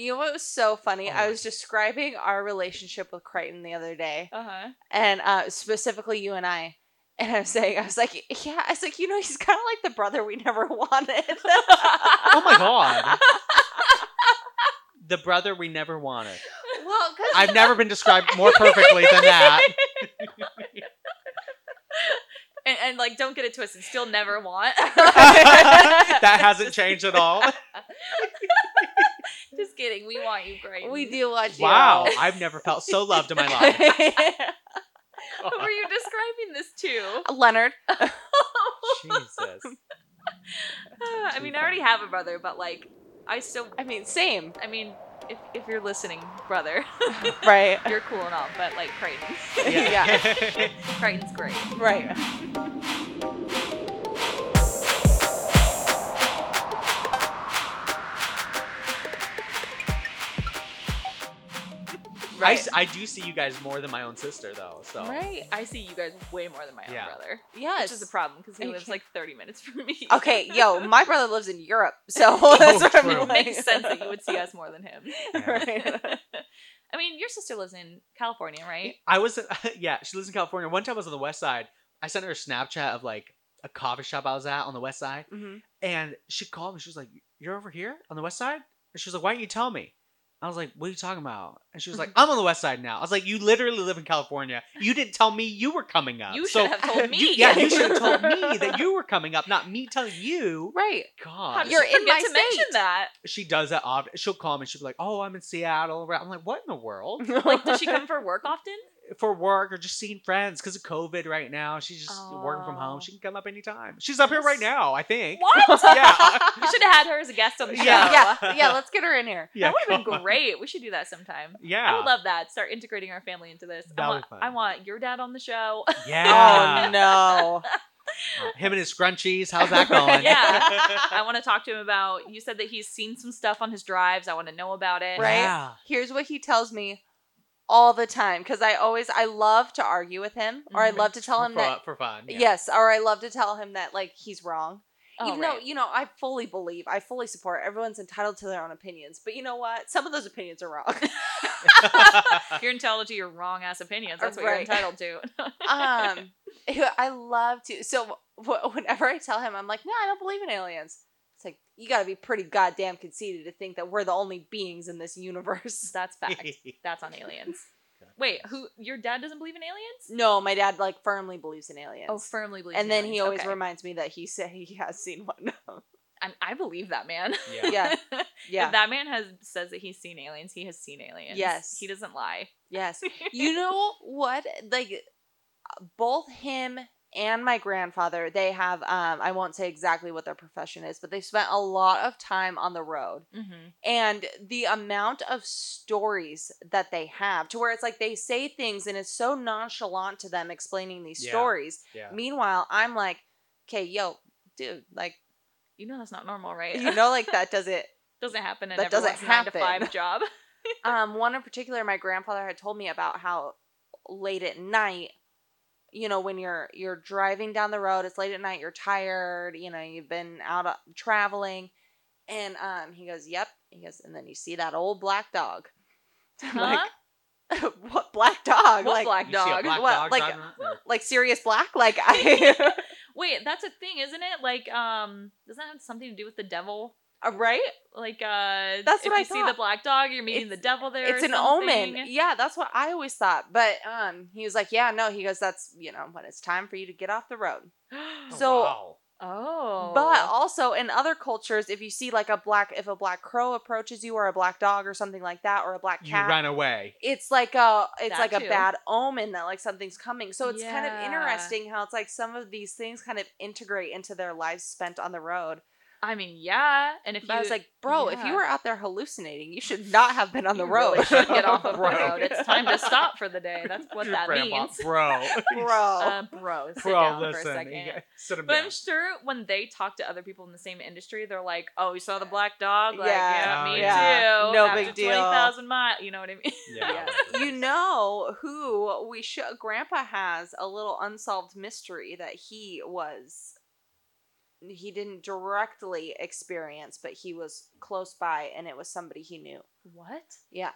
You know what was so funny? Oh I was describing our relationship with Crichton the other day, Uh huh. and uh, specifically you and I. And I was saying, I was like, yeah, I was like, you know, he's kind of like the brother we never wanted. Oh my god. the brother we never wanted. well, because I've never been described more perfectly than that. And, and like, don't get it twisted. Still never want. that hasn't changed at all. Just kidding. We want you, great. we do watch you. Wow, I've never felt so loved in my life. Who are you describing this to? Leonard. Jesus. I mean, I already have a brother, but like, I still. I mean, same, I mean, if if you're listening, brother, right? you're cool and all, but like Crichton, Yeah. Crichton's great. Right. I, s- I do see you guys more than my own sister though. So Right. I see you guys way more than my own Yeah. brother, Yes. which is a problem because he You lives like 30 minutes from me. Okay, yo, my brother lives in Europe, so that's what true. I'm it like. makes sense that you would see us more than him. Yeah. Right. I mean, your sister lives in California, right? I was yeah, she lives in California. One time I was on the west side. I sent her a Snapchat of like a coffee shop I was at on the west side, Mhm. and she called me. She was like, "You're over here on the west side?" And she was like, "Why didn't you tell me?" I was like, "What are you talking about?" And she was like, mm-hmm. "I'm on the west side now." I was like, "You literally live in California. You didn't tell me you were coming up. You So should have told me. you- yeah, you should have told me that you were coming up, not me telling you." Right. God, You're in my to mention state. that? she does that often. She'll call me. She'll be like, "Oh, I'm in Seattle." I'm like, "What in the world?" Like, does she come for work often? For work or just seeing friends because of COVID right now. She's just working from Oh. home. She can come up anytime. She's up here right now, I think. What? Yeah. You should have had her as a guest on the show. Yeah. yeah, yeah. Let's get her in here. Yeah, that would have come been on. great. We should do that sometime. Yeah. I would love that. Start integrating our family into this. I That would want, be fun. I want your dad on the show. Yeah. Oh no. Uh, Him and his scrunchies. How's that going? Yeah. I want to talk to him about. You said that he's seen some stuff on his drives. I want to know about it. Right? Yeah. Here's what he tells me all the time because I always I love to argue with him or I Mhm. love to tell him for, that for fun. yeah. yes or I love to tell him that like he's wrong. Oh, Even right. though you know I fully believe, I fully support. Everyone's entitled to their own opinions, but you know what? Some of those opinions are wrong. you're entitled to your wrong ass opinions. That's what you're entitled to. um, I love to. So wh- whenever I tell him, I'm like, no, I don't believe in aliens. It's like you got to be pretty goddamn conceited to think that we're the only beings in this universe. That's fact. That's on aliens. Wait, who? Your dad doesn't believe in aliens? No, my dad like firmly believes in aliens. Oh, firmly believes. and in then he always Okay. reminds me that he said he has seen one. I, I believe that man. Yeah. yeah, yeah, If that man has says that he's seen aliens, he has seen aliens. Yes. He doesn't lie. yes. You know what? Like both him and my grandfather, they have um I won't say exactly what their profession is, but they spent a lot of time on the road. Mm-hmm. and the amount of stories that they have to where it's like they say things and it's so nonchalant to them explaining these Yeah. stories Yeah. meanwhile i'm like okay yo dude like You know that's not normal, right? you know like that doesn't doesn't happen in That doesn't everyone's nine to happen. five job. um one in particular my grandfather had told me about how late at night you know when you're you're driving down the road it's late at night you're tired you know you've been out uh, traveling and um he goes yep he goes and then you see that old black dog Huh? like what black dog What like black You see a dog? black What, dog like- driving around? Or- like serious Black like I Wait, that's a thing, isn't it? Like, um, doesn't that have something to do with the devil? Uh, right Like, uh, That's if what I you see the black dog, you're meeting It's- the devil there. it's or an omen yeah that's what I always thought but um he was like yeah no he goes that's you know when it's time for you to get off the road Oh, So- wow. oh, But also in other cultures, if you see like a black, if a black crow approaches you, or a black dog, or something like that, or a black cat, you cat, ran away. it's like a, it's That like a bad omen that like something's coming. So it's kind of interesting how it's like some of these things kind of integrate into their lives spent on the road. I mean, yeah. And if But you, I was like, bro, if you were out there hallucinating, you should not have been on the You road, really should get off of the road. It's time to stop for the day. That's what Your that grandma, means. bro. bro. Uh, bro, sit bro, down listen. for a second. got- Sit But down. I'm sure when they talk to other people in the same industry, they're like, "Oh, you saw the black dog? Like, Yeah. yeah, Oh, me yeah. too. No After big deal. Twenty thousand miles. You know what I mean? yeah. you know who we should grandpa has a little unsolved mystery that he was he didn't directly experience but he was close by and it was somebody he knew What? Yeah,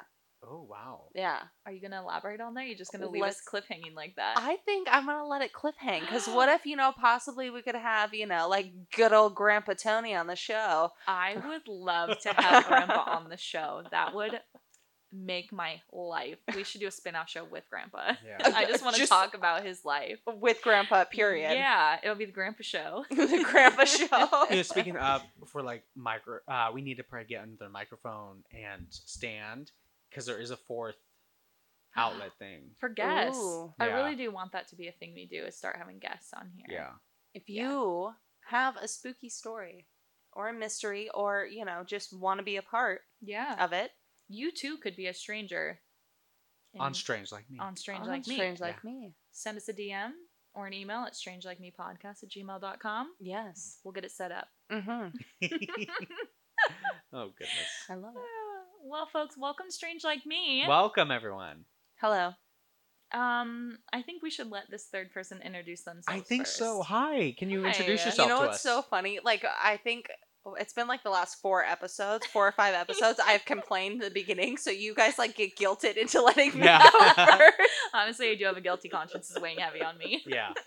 Oh wow. yeah. Are you gonna elaborate on that? You're just gonna leave us Let's- cliffhanging like that? I think I'm gonna let it cliffhang because what if you know possibly we could have you know like good old Grandpa Tony on the show? I would love to have Grandpa on the show. That would make my life. We should do a spin-off show with Grandpa. Yeah. I just want to talk about his life. with Grandpa. Period. Yeah, it'll be the Grandpa show. the Grandpa show. you know, speaking of for like micro, uh, we need to probably get another microphone and stand because there is a fourth outlet thing. For guests. Ooh. I Yeah. really do want that to be a thing we do is start having guests on here. Yeah. If Yeah. you have a spooky story or a mystery or you know just want to be a part Yeah. of it, You too could be a stranger. On strange like me. on Strange on Like Me. strange like me. Send us a DM or an email at strangelikemepodcast at gmail.com. Yes. We'll get it set up. Mm-hmm. oh goodness. I love it. Well, folks, welcome Strange Like Me. Welcome everyone. Hello. um, I think we should let this third person introduce themselves. I think so. Hi. Can you Hi. introduce You yourself you know to what's us? so funny? Like I think it's been like the last four episodes, four or five episodes. I've complained in the beginning, so you guys like get guilted into letting me Yeah. know first. Honestly, I do have a guilty conscience. It's weighing heavy on me. yeah.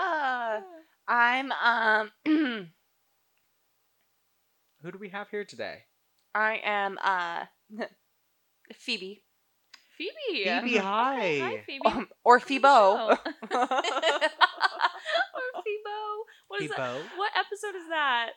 Uh, I'm um Who do we have here today? I am uh Phoebe Phoebe. Phoebe, hi. Hi, Phoebe. um, or Welcome Phoebo. to the show. or Phoebo. What is that? Phoebo. What episode is that?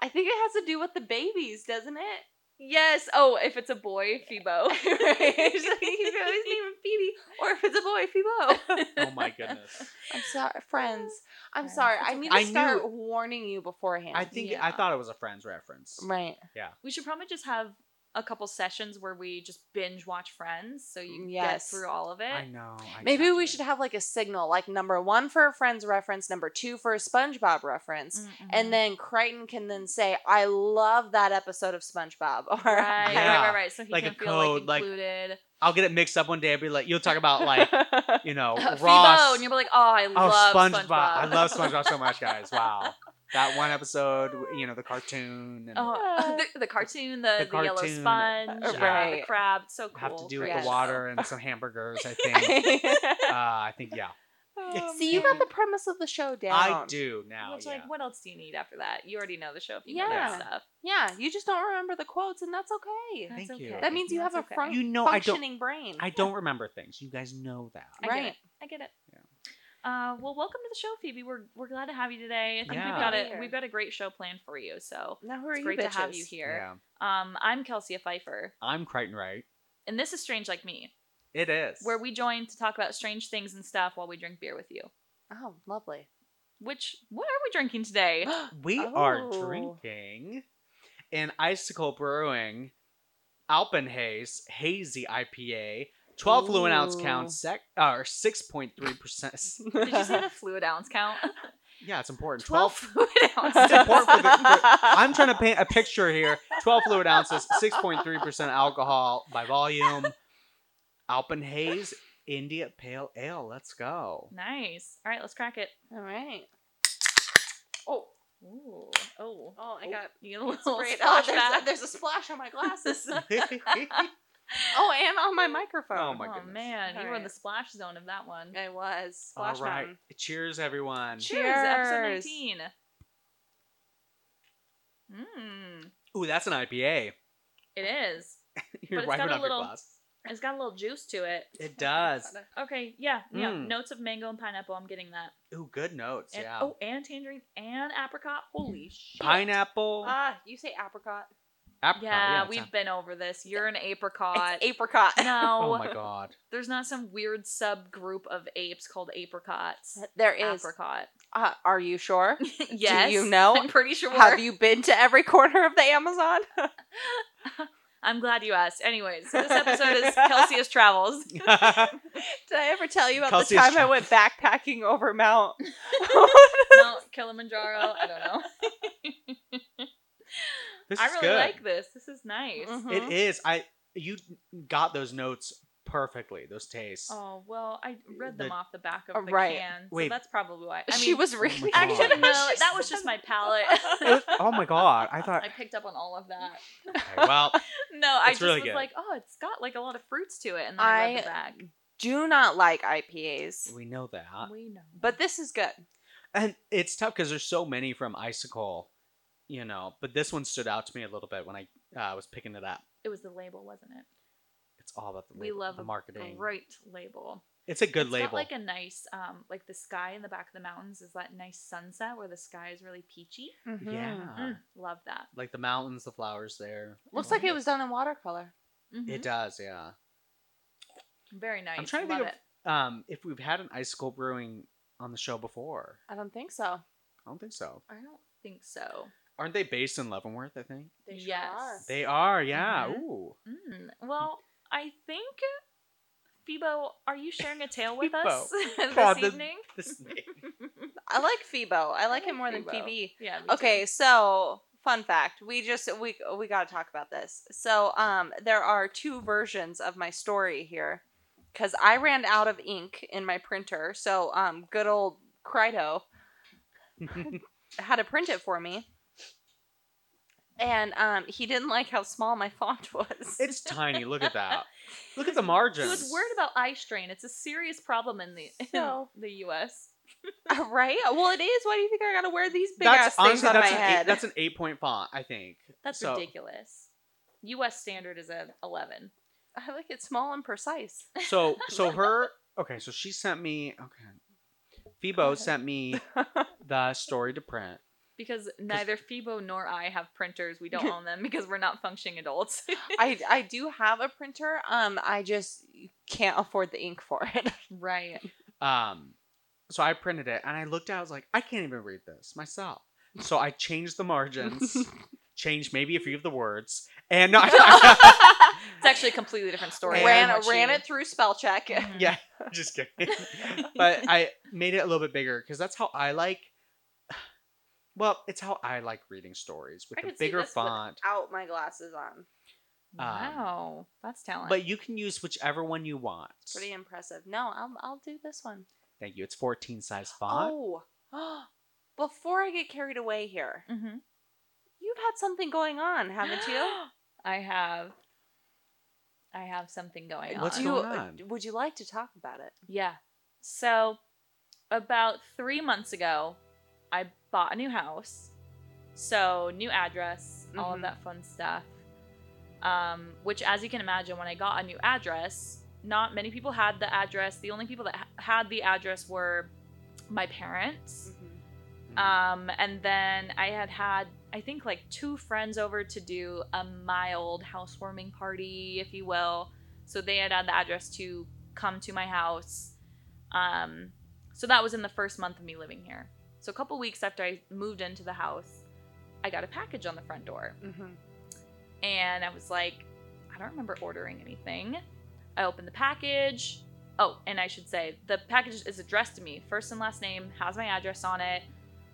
I think it has to do with the babies, doesn't it? Yes. Oh, if it's a boy, Phoebo. right? It's like, you can always name him Phoebe, or if it's a boy, Phoebo. Oh my goodness. I'm sorry, friends. I'm sorry. I need to I start knew- warning you beforehand. I think I thought it was a Friends reference. right. Yeah. We should probably just have a couple sessions where we just binge watch Friends, so you can get through all of it. I know. I Maybe we you. should have like a signal, like number one for a Friends reference, number two for a SpongeBob reference, Mhm. and then Crichton can then say, "I love that episode of SpongeBob," or right, right, Yeah. right, right. So he Like can a feel code, like like- included. I'll get it mixed up one day. I'll be like, you'll talk about like, you know, Uh, Ross. Phoebo, and you'll be like, "Oh, I oh, love SpongeBob. SpongeBob. I love SpongeBob so much, guys. Wow. That one episode, you know, the cartoon and Oh, the, the cartoon, the, The the, yellow sponge, uh, uh, right. the crab. It's so cool. have to do with Yes. the water and some hamburgers. I think. uh, I think yeah. See, you got the premise of the show down. I do now. Which, yeah. like, what else do you need after that? You already know the show if you know Yeah. that stuff. Yeah, you just don't remember the quotes, and that's okay. That's Thank you. That means you That's have a okay. front You know, I don't- functioning brain. I don't remember things. You guys know that. I Right. get it. I get it. Yeah. Uh, well, welcome to the show, Phoebe. We're we're glad to have you today. I think Yeah. we've got a we've got a great show planned for you. So Now who are it's you great to have you here. Yeah. Um, I'm Chelsea Pfeiffer, I'm Crichton Wright. and this is Strange Like Me, It is. where we join to talk about strange things and stuff while we drink beer with you. Oh, lovely. Which what are we drinking today? we are Oh. drinking an Icicle Brewing Alpenhaze Hazy IPA, 12 fluid ounce Ooh. count, sec, or 6.3%. Did you say the fluid ounce count? yeah, it's important. 12 12. fluid ounces. It's important for the- for- I'm trying to paint a picture here. 12 fluid ounces, 6.3% alcohol by volume. Alpenhaze India Pale Ale. Let's go. Nice. All right, let's crack it. All right. Oh, Ooh. Oh. oh, I Oh, got. You get a little Great. Oh, splash there's, a, there's a splash on my glasses. Oh, and on my microphone. Oh my oh goodness. man, you were in the splash zone of that one. I was. All Splash right. Mountain. Cheers, everyone. Cheers, episode Cheers. 19. Mmm. Ooh, that's an IPA. It is. You're it's wiping got a off little- your glass. It's got a little juice to it. It does. Okay, yeah, yeah. Mm. Notes of mango and pineapple. I'm getting that. Ooh, good notes. And, yeah. Oh, and tangerine and apricot. Holy shit. Pineapple. Ah, you say apricot. Apricot. yeah, it's we've a- been over this. You're an apricot. It's apricot. no, Oh my god. there's not some weird subgroup of apes called apricots. There is. Apricot. Uh, are you sure? yes. Do you know? I'm pretty sure. Have you been to every corner of the Amazon? I'm glad you asked. Anyways, this episode is Chelsea's travels. Did I ever tell you about Chelsea's the time I went backpacking over Mount? Mount Kilimanjaro. I don't know. This I is really good. like this. This is nice. Mhm. It is. I you got those notes perfectly. Those tastes. Oh well, I read them The- off the back Oh, of the right. can, so Wait. that's probably why. I mean, she was my reading. God. actually no, that was just my palate. Was- oh my god! I thought. I picked up on all of that. Okay, well, No, I just really was good. like, oh, it's got like a lot of fruits to it, and then I, read the bag. Do not like IPAs, we know that, We know, but this is good. and it's tough because there's so many from Icicle, you know. But this one stood out to me a little bit when I uh, was picking it up. it was the label, wasn't it? It's all about the We love the a marketing. Great label. It's a good It's label. got like a nice, um, like the sky in the back of the mountains is that nice sunset where the sky is really peachy. Mhm. yeah, Mm, love that. like the mountains, the flowers there. Looks like it was done in watercolor. Mhm. It does, yeah. Very nice. I'm trying to love think of um, if we've had an Icicle brewing on the show before. I don't think so. I don't think so. I don't think so. Aren't they based in Leavenworth? I think They sure yes. are. they are. Yeah. Mhm. Ooh. Mm, well, I think Phoebo, are you sharing a tale with Phoebo. us this God, evening? This name. I like Phoebo. I like like him more than Phoebo. Phoebe. Yeah. Okay, too. so fun fact, we just we we got to talk about this. So um there are two versions of my story here cuz I ran out of ink in my printer. So um good old Crido had to print it for me. And um he didn't like how small my font was. it's tiny. Look at that. Look at the margins. He was worried about eye strain. It's a serious problem in the in the U.S. right? Well, it is. Why do you think I got to wear these big That's ass things honestly on that's my an head? eight, that's an eight point font. I think. That's So- ridiculous. U.S. standard is a 11. I like it small and precise. So so her okay. So she sent me okay. Phoebo sent me the story to print. Because neither Phoebo nor I have printers. We don't own them because we're not functioning adults. I I do have a printer. Um, I just can't afford the ink for it. right. Um, so I printed it and I looked at. it, I was like, I can't even read this myself. So I changed the margins, changed maybe a few of the words, and no, It's actually a completely different story. And- ran than ran she- it through spell check. Mhm. yeah, just kidding. but I made it a little bit bigger because that's how I like. Well, it's how I like reading stories with I a can see bigger this font. Without my glasses on. Wow, that's talent. But you can use whichever one you want. Pretty impressive. No, I'll I'll do this one. Thank you. It's 14 size font. Oh, before I get carried away here, hmm you've had something going on, haven't you? I have. I have something going on. What's Do you- going on? Would you like to talk about it? Yeah. So, about three months ago, I bought a new house. So, new address, all of Mhm. that fun stuff. Um, which, as you can imagine, when I got a new address, not many people had the address. The only people that ha- had the address were my parents. Mhm. Um, and then I had had, I think, like two friends over to do a mild housewarming party, if you will. So they had had the address to come to my house. Um, so that was in the first month of me living here. So a couple weeks after I moved into the house, I got a package on the front door. Mm-hmm. And I was like, I don't remember ordering anything. I opened the package. Oh, and I should say, the package is addressed to me. First and last name has my address on it.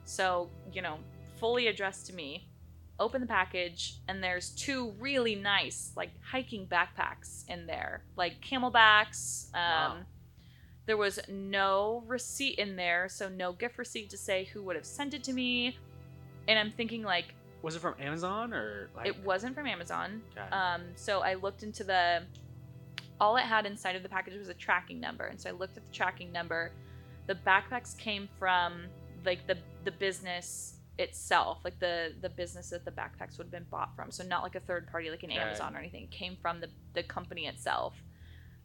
So, you know, fully addressed to me. Open the package, and there's two really nice, like, hiking backpacks in there. Like camelbacks. Um, Wow. There was no receipt in there, so no gift receipt to say who would have sent it to me. And I'm thinking, like, Was it from Amazon or like? it wasn't from Amazon. Okay. Um, so I looked into the. All it had inside of the package was a tracking number, and so I looked at the tracking number. The backpacks came from like the the business itself, like the the business that the backpacks would have been bought from. So not like a third party, like an Okay. Amazon or anything. It came from the the company itself.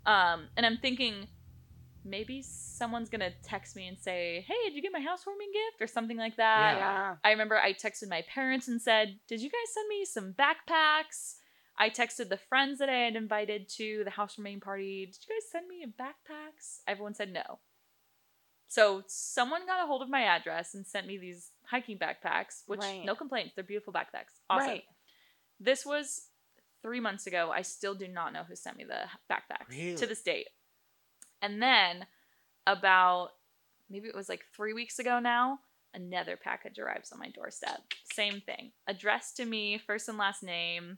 Um, and I'm thinking. Maybe someone's gonna text me and say, "Hey, did you get my housewarming gift?" or something like that. Yeah. yeah. I remember I texted my parents and said, Did you guys send me some backpacks? I texted the friends that I had invited to the housewarming party, Did you guys send me backpacks? Everyone said no. So someone got a hold of my address and sent me these hiking backpacks, which Right. no complaints, they're beautiful backpacks. Awesome. Right. This was three months ago. I still do not know who sent me the backpacks Really? to this date. And then about maybe it was like three weeks ago now, another package arrives on my doorstep. Same thing. Addressed to me, first and last name.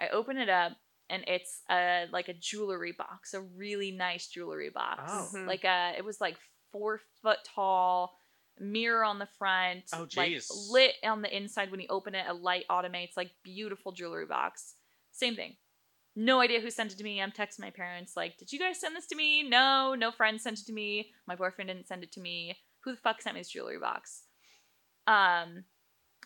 I open it up. and it's a like a jewelry box, a really nice jewelry box. Oh. Mhm. Like a, it was like four foot tall, mirror on the front, Oh, like jeez. lit on the inside when you open it. A light automates, like beautiful jewelry box. Same thing. No idea who sent it to me. I'm texting my parents like, "Did you guys send this to me?" No, no friend sent it to me. My boyfriend didn't send it to me. Who the fuck sent me this jewelry box? Um,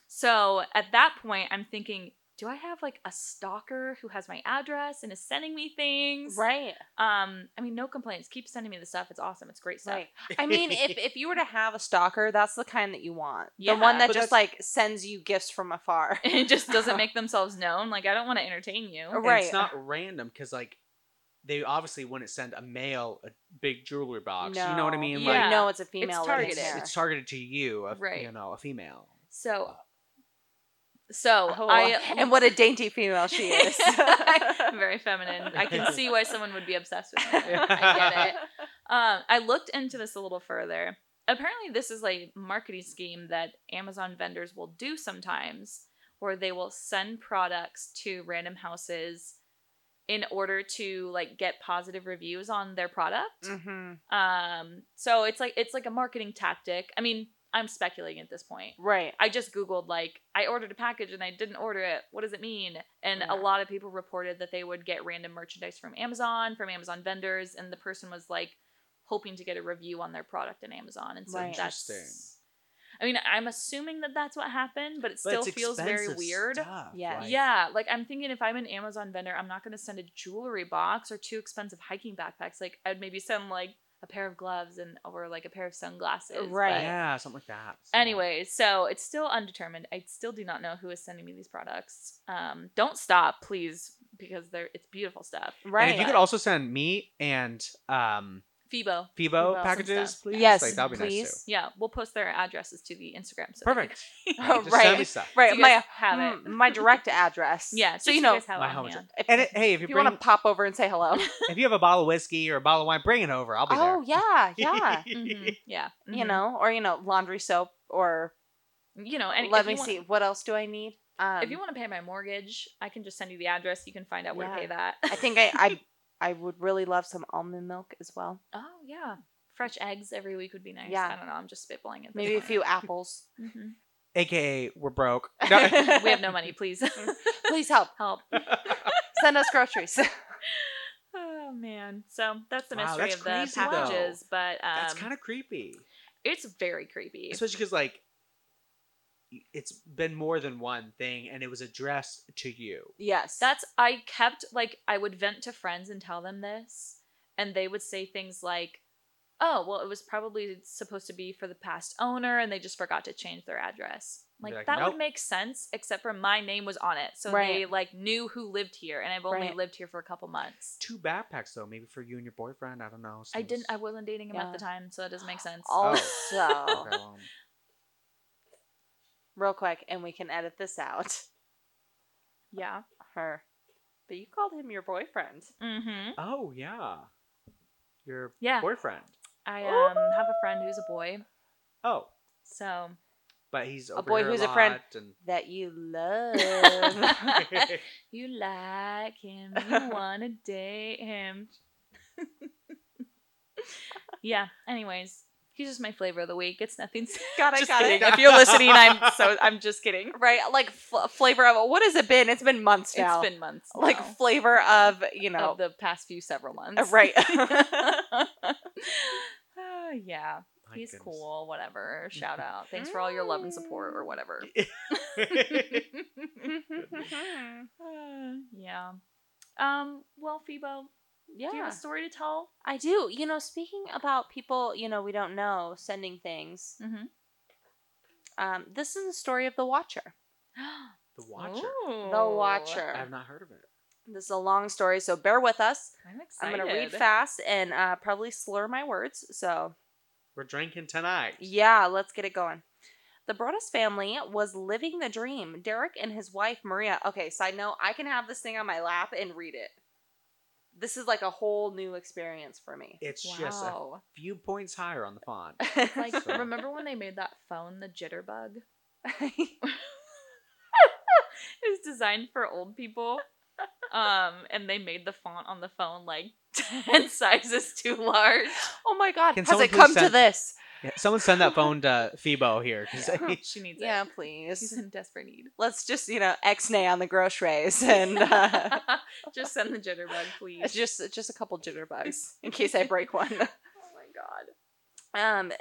so at that point, I'm thinking, do I have like a stalker who has my address and is sending me things? Right. Um, I mean, no complaints. Keep sending me the stuff. It's awesome. It's great stuff. Right. I mean, if if you were to have a stalker, that's the kind that you want. Yeah, the one that but just like sends you gifts from afar. it just doesn't make themselves known. Like I don't want to entertain you. And Right. it's not random because like they obviously wouldn't send a male a big jewelry box. You know what I No. mean? You Yeah. Like know it's a female. living targeted. there. it's targeted to you, a, Right. you know, a female. So, so Oh, I and what a dainty female she is. very feminine. I can see why someone would be obsessed with her. I get it. Um, I looked into this a little further. Apparently, this is a marketing scheme that Amazon vendors will do sometimes, where they will send products to random houses in order to like get positive reviews on their product. hmm Um, so it's like it's like a marketing tactic. I mean, I'm speculating at this point. Right. I just googled like I ordered a package and I didn't order it. What does it mean? And Yeah. a lot of people reported that they would get random merchandise from Amazon, from Amazon vendors, and the person was like hoping to get a review on their product in Amazon. And so Right. that's Interesting. I mean, I'm assuming that that's what happened, but it But still feels very weird. stuff, Yeah. like- Yeah, like I'm thinking if I'm an Amazon vendor, I'm not going to send a jewelry box or two expensive hiking backpacks. Like I'd maybe send like a pair of gloves and or like a pair of sunglasses. Right. but- Yeah, something like that. So- Anyway, so it's still undetermined. I still do not know who is sending me these products. Um, don't stop, please, because they're it's beautiful stuff. Right. And if you could also send me and um Phoebo, Phoebo Phoebo, packages, please. Yes, like, that'd be please. nice yeah, we'll post their addresses to the Instagram. So too. that you Perfect. Oh, Just right. stuff. right. you my guys have it. mm, my direct address. Yeah, So just you know, guys have My it home hand. if, And it, hey, if you if you bring want to pop over and say hello. if you have a bottle of whiskey or a bottle of wine, bring it over. I'll be there. oh yeah, yeah. Mhm, Yeah, You mhm. know, or you know, laundry soap or you know, and let me you want- see what else do I need. Um, If you want to pay my mortgage, I can just send you the address. You can find out where to pay that. I think I, I I would really love some almond milk as well. oh yeah, fresh eggs every week would be nice. Yeah. I don't know. I'm just spitballing it. Maybe a few apples. hmm AKA, we're broke. we have no money, please Please help. help. Send us groceries. Oh man, so that's the Wow, mystery that's of the crazy, though. packages, but um, That's kind of creepy. it's very creepy. Especially because, like, it's been more than one thing and it was addressed to you. yes. That's I kept like I would vent to friends and tell them this, and they would say things like, "Oh, well, it was probably supposed to be for the past owner, and they just forgot to change their address." Like, like, that "Nope." would make sense, except for my name was on it, so they like knew who lived here, and I've only Right. lived here for a couple months. Two backpacks, though, maybe for you and your boyfriend. I don't know. I didn't. I wasn't dating him at the time, so that doesn't make sense. Oh. Oh. also Okay, well, real quick, and we can edit this out. Yeah. Her, but you called him your boyfriend. Mm-hmm. oh, yeah. Your Yeah. boyfriend. I um have a friend who's a boy, Oh, so but he's A boy here who's a friend. And... That you love. you like him, you wanna date him. yeah. Anyways, he's just my flavor of the week. It's nothing. got it. just got kidding. it. If you're listening, I'm so I'm just kidding. right, like f- flavor of what has it been? It's been months now. It's been months. like flavor of you know of the past few several months. uh, right. Uh, yeah, My he's goodness. cool. Whatever. Shout out. Thanks for all your love and support, or whatever. Uh, yeah. Um. Well, Phoebo, do you have a story to tell? I do. You know, speaking about people, you know, we don't know sending things. Mm-hmm. Um, this is the story of the Watcher. the Watcher. The Watcher. I have not heard of it. This is a long story, so bear with us. I'm excited. I'm gonna read fast and uh, probably slur my words. So We're drinking tonight. Yeah, let's get it going. The Broaddus family was living the dream. Derek and his wife Maria. Okay, side note, I can have this thing on my lap and read it. This is like a whole new experience for me. It's just a few points higher on the font. Like, So- remember when they made that phone, the Jitterbug? It was designed for old people. Um, and they made the font on the phone like ten sizes too large. Oh my god. Can Has it come please to this? Yeah, someone send that phone to Phoebo here. Yeah, she needs it. Yeah, please. She's in desperate need. Let's just, you know, X-nay on the groceries and uh, Just send the jitterbug, please. it's just just a couple jitterbugs in case I break one. oh my god. Um,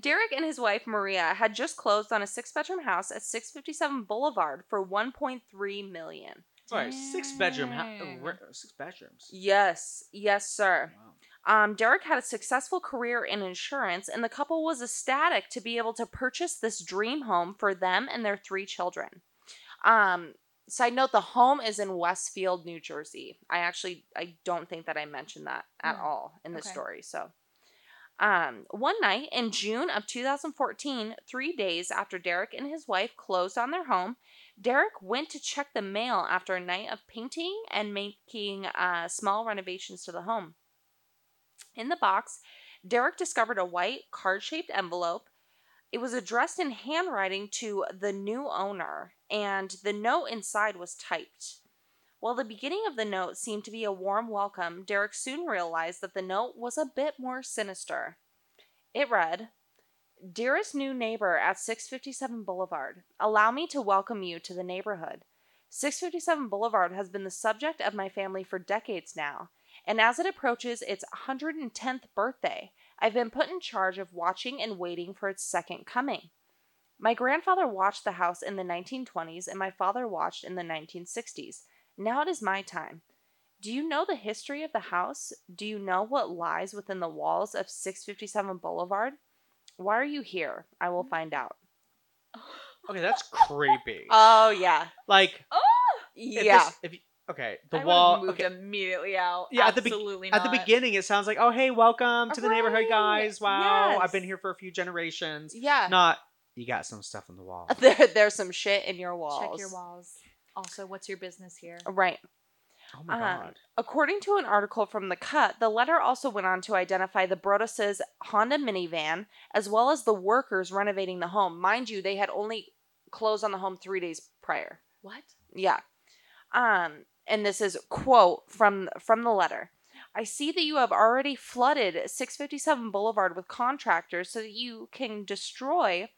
Derek and his wife Maria had just closed on a six-bedroom house at 657 Boulevard for 1.3 million. Sorry, six bedroom. Ha- uh, six bedrooms. Yes, yes, sir. Wow. Um, Derek had a successful career in insurance, and the couple was ecstatic to be able to purchase this dream home for them and their three children. Um, side note: the home is in Westfield, New Jersey. I actually I don't think that I mentioned that at Hmm. all in the Okay. story. So, um, one night in June of 2014, three days after Derek and his wife closed on their home, Derek went to check the mail after a night of painting and making uh, small renovations to the home. In the box, Derek discovered a white card shaped envelope. It was addressed in handwriting to the new owner, and the note inside was typed. While the beginning of the note seemed to be a warm welcome, Derek soon realized that the note was a bit more sinister. It read, Dearest new neighbor at 657 Boulevard, allow me to welcome you to the neighborhood. 657 Boulevard has been the subject of my family for decades now, and as it approaches its 110th birthday, I've been put in charge of watching and waiting for its second coming. My grandfather watched the house in the 1920s, and my father watched in the 1960s. Now it is my time. Do you know the history of the house? Do you know what lies within the walls of 657 Boulevard? Why are you here? I will find out. Okay, that's creepy. Oh, yeah. like, Oh, if Yeah. this- if okay, the I wall. moved Okay, immediately out. Yeah, at the be- absolutely at the beginning, it sounds like, oh, hey, welcome to the neighborhood, guys. Wow, Yes. I've been here for a few generations. Yeah. Not, you got some stuff on the wall. There, there's some shit in your walls. Check your walls. Also, what's your business here? Right. Oh my Um, god. According to an article from The Cut, the letter also went on to identify the Broaddus's Honda minivan as well as the workers renovating the home. Mind you, they had only closed on the home three days prior. What? Yeah. Um, and this is quote from from the letter. I see that you have already flooded 657 Boulevard with contractors so that you can destroy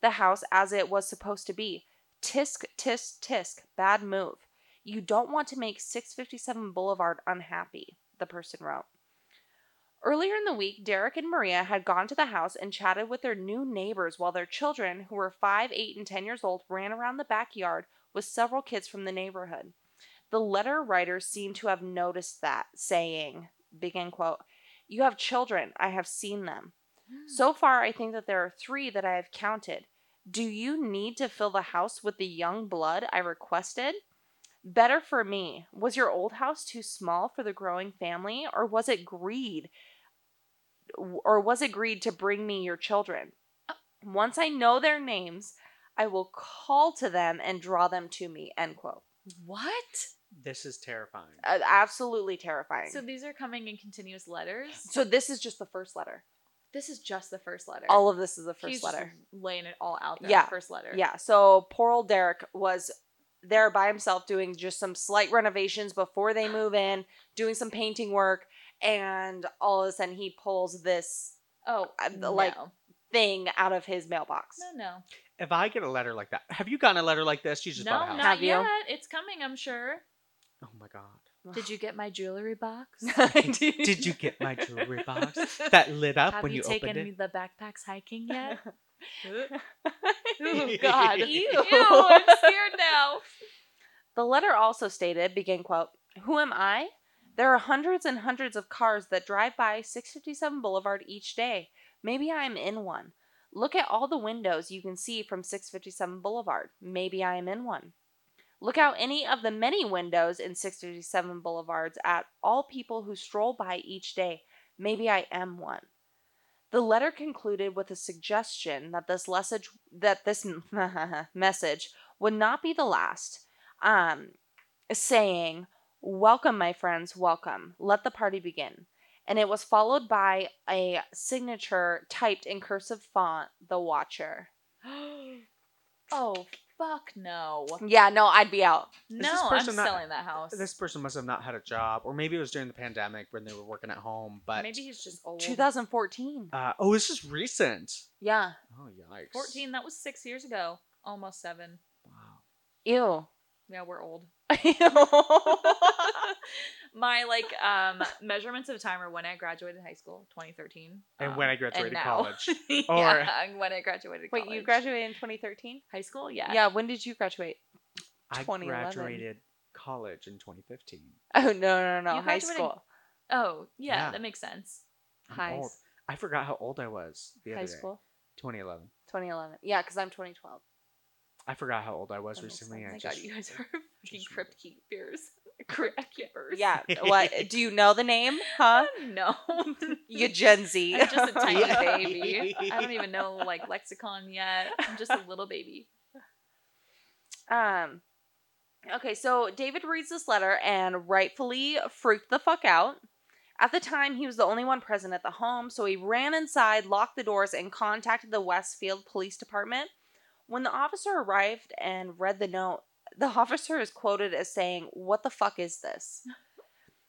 the house as it was supposed to be. Tisk, tisk, tisk. Bad move. You don't want to make 657 Boulevard unhappy, the person wrote. Earlier in the week, Derek and Maria had gone to the house and chatted with their new neighbors while their children, who were 5, 8, and 10 years old, ran around the backyard with several kids from the neighborhood. The letter writer seemed to have noticed that, saying, begin quote, You have children. I have seen them. Hmm. So far, I think that there are three that I have counted. Do you need to fill the house with the young blood I requested? Better for me. Was your old house too small for the growing family, or was it greed? Or was it greed to bring me your children? Once I know their names, I will call to them and draw them to me. End quote. What? This is terrifying. Uh, absolutely terrifying. So these are coming in continuous letters. So this is just the first letter. This is just the first letter. All of this is the first He's letter. just laying it all out there. Yeah. the first letter. Yeah. So poor old Derek was there by himself doing just some slight renovations before they move in, doing some painting work, and all of a sudden he pulls this Oh, Uh, no. like- thing out of his mailbox. no, no, If I get a letter like that, have you gotten a letter like this? You just no, bought a house. not Have you? It's coming, I'm sure. Oh my god. Did you get my jewelry box? Did you get my jewelry box that lit up Have when you, opened it. Have you, taken me the backpacks hiking yet? oh God! Ew. Ew, I'm scared now. The letter also stated, begin quote, Who am I? There are hundreds and hundreds of cars that drive by 657 Boulevard each day. Maybe I am in one. Look at all the windows you can see from 657 Boulevard. Maybe I am in one. Look out any of the many windows in 657 Boulevards at all people who stroll by each day. Maybe I am one. The letter concluded with a suggestion that this message that this message would not be the last um, saying, Welcome, my friends, welcome. Let the party begin. And it was followed by a signature typed in cursive font, The Watcher. oh, Fuck no. Yeah, no, I'd be out. No, this I'm person not- selling that house. This person must have not had a job, or maybe it was during the pandemic when they were working at home. But Maybe he's just old. 2014. uh, oh, this is recent. Yeah. Oh yikes! 14, that was six years ago. Almost seven. Wow. Ew. Yeah, we're old. Ew. My like um measurements of time are when I graduated high school, 2013. And um, when I graduated now. college. yeah, Or- and when I graduated Wait, college. you graduated in 2013? high school? Yeah. Yeah. When did you graduate? I 2011. graduated college in 2015. Oh no, no, no, You high graduated- school. Oh, yeah, Yeah. that makes sense. I'm High, old. I forgot how old I was the high other day. school. 2011. 2011. Yeah, because I'm 2012. I forgot how old I was That recently. Oh I my just, god, you guys are fucking just crypt keepers. Crypt keepers. Yeah. What? Do you know the name? Huh? No. You Gen Z. I'm just a tiny baby. I don't even know like lexicon yet. I'm just a little baby. Um. Okay, so David reads this letter and rightfully freaked the fuck out. At the time, he was the only one present at the home, so he ran inside, locked the doors, and contacted the Westfield Police Department. When the officer arrived and read the note, the officer is quoted as saying, What the fuck is this?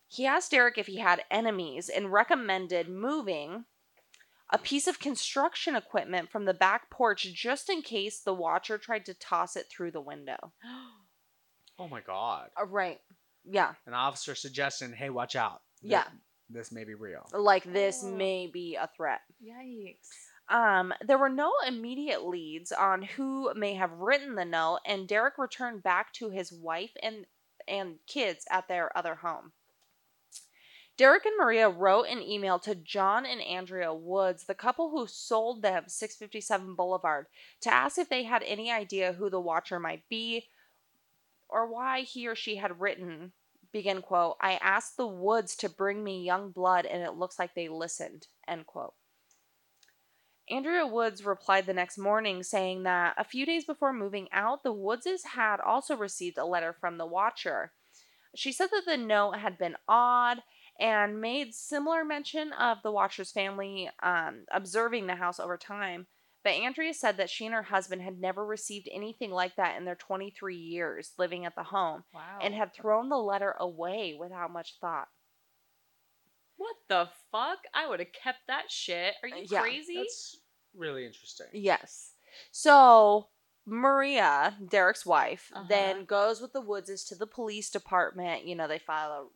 He asked Derek if he had enemies and recommended moving a piece of construction equipment from the back porch just in case the watcher tried to toss it through the window. oh my god! Uh, right. Yeah. An officer suggesting, "Hey, watch out. Th- Yeah. this may be real." Like this Oh. may be a threat. Yikes. Um, there were no immediate leads on who may have written the note, and Derek returned back to his wife and and kids at their other home. Derek and Maria wrote an email to John and Andrea Woods, the couple who sold them 657 Boulevard, to ask if they had any idea who the watcher might be or why he or she had written, begin quote, I asked the Woods to bring me young blood and it looks like they listened, end quote. Andrea Woods replied the next morning saying that a few days before moving out, the Woodses had also received a letter from the Watcher. She said that the note had been odd and made similar mention of the Watcher's family um, observing the house over time. But Andrea said that she and her husband had never received anything like that in their 23 years living at the home Wow. and had thrown the letter away without much thought. What the fuck? I would have kept that shit. Are you Yeah, crazy? That's really interesting. Yes. So Maria, Derek's wife, Uh-huh. then goes with the Woodses to the police department. You know, they file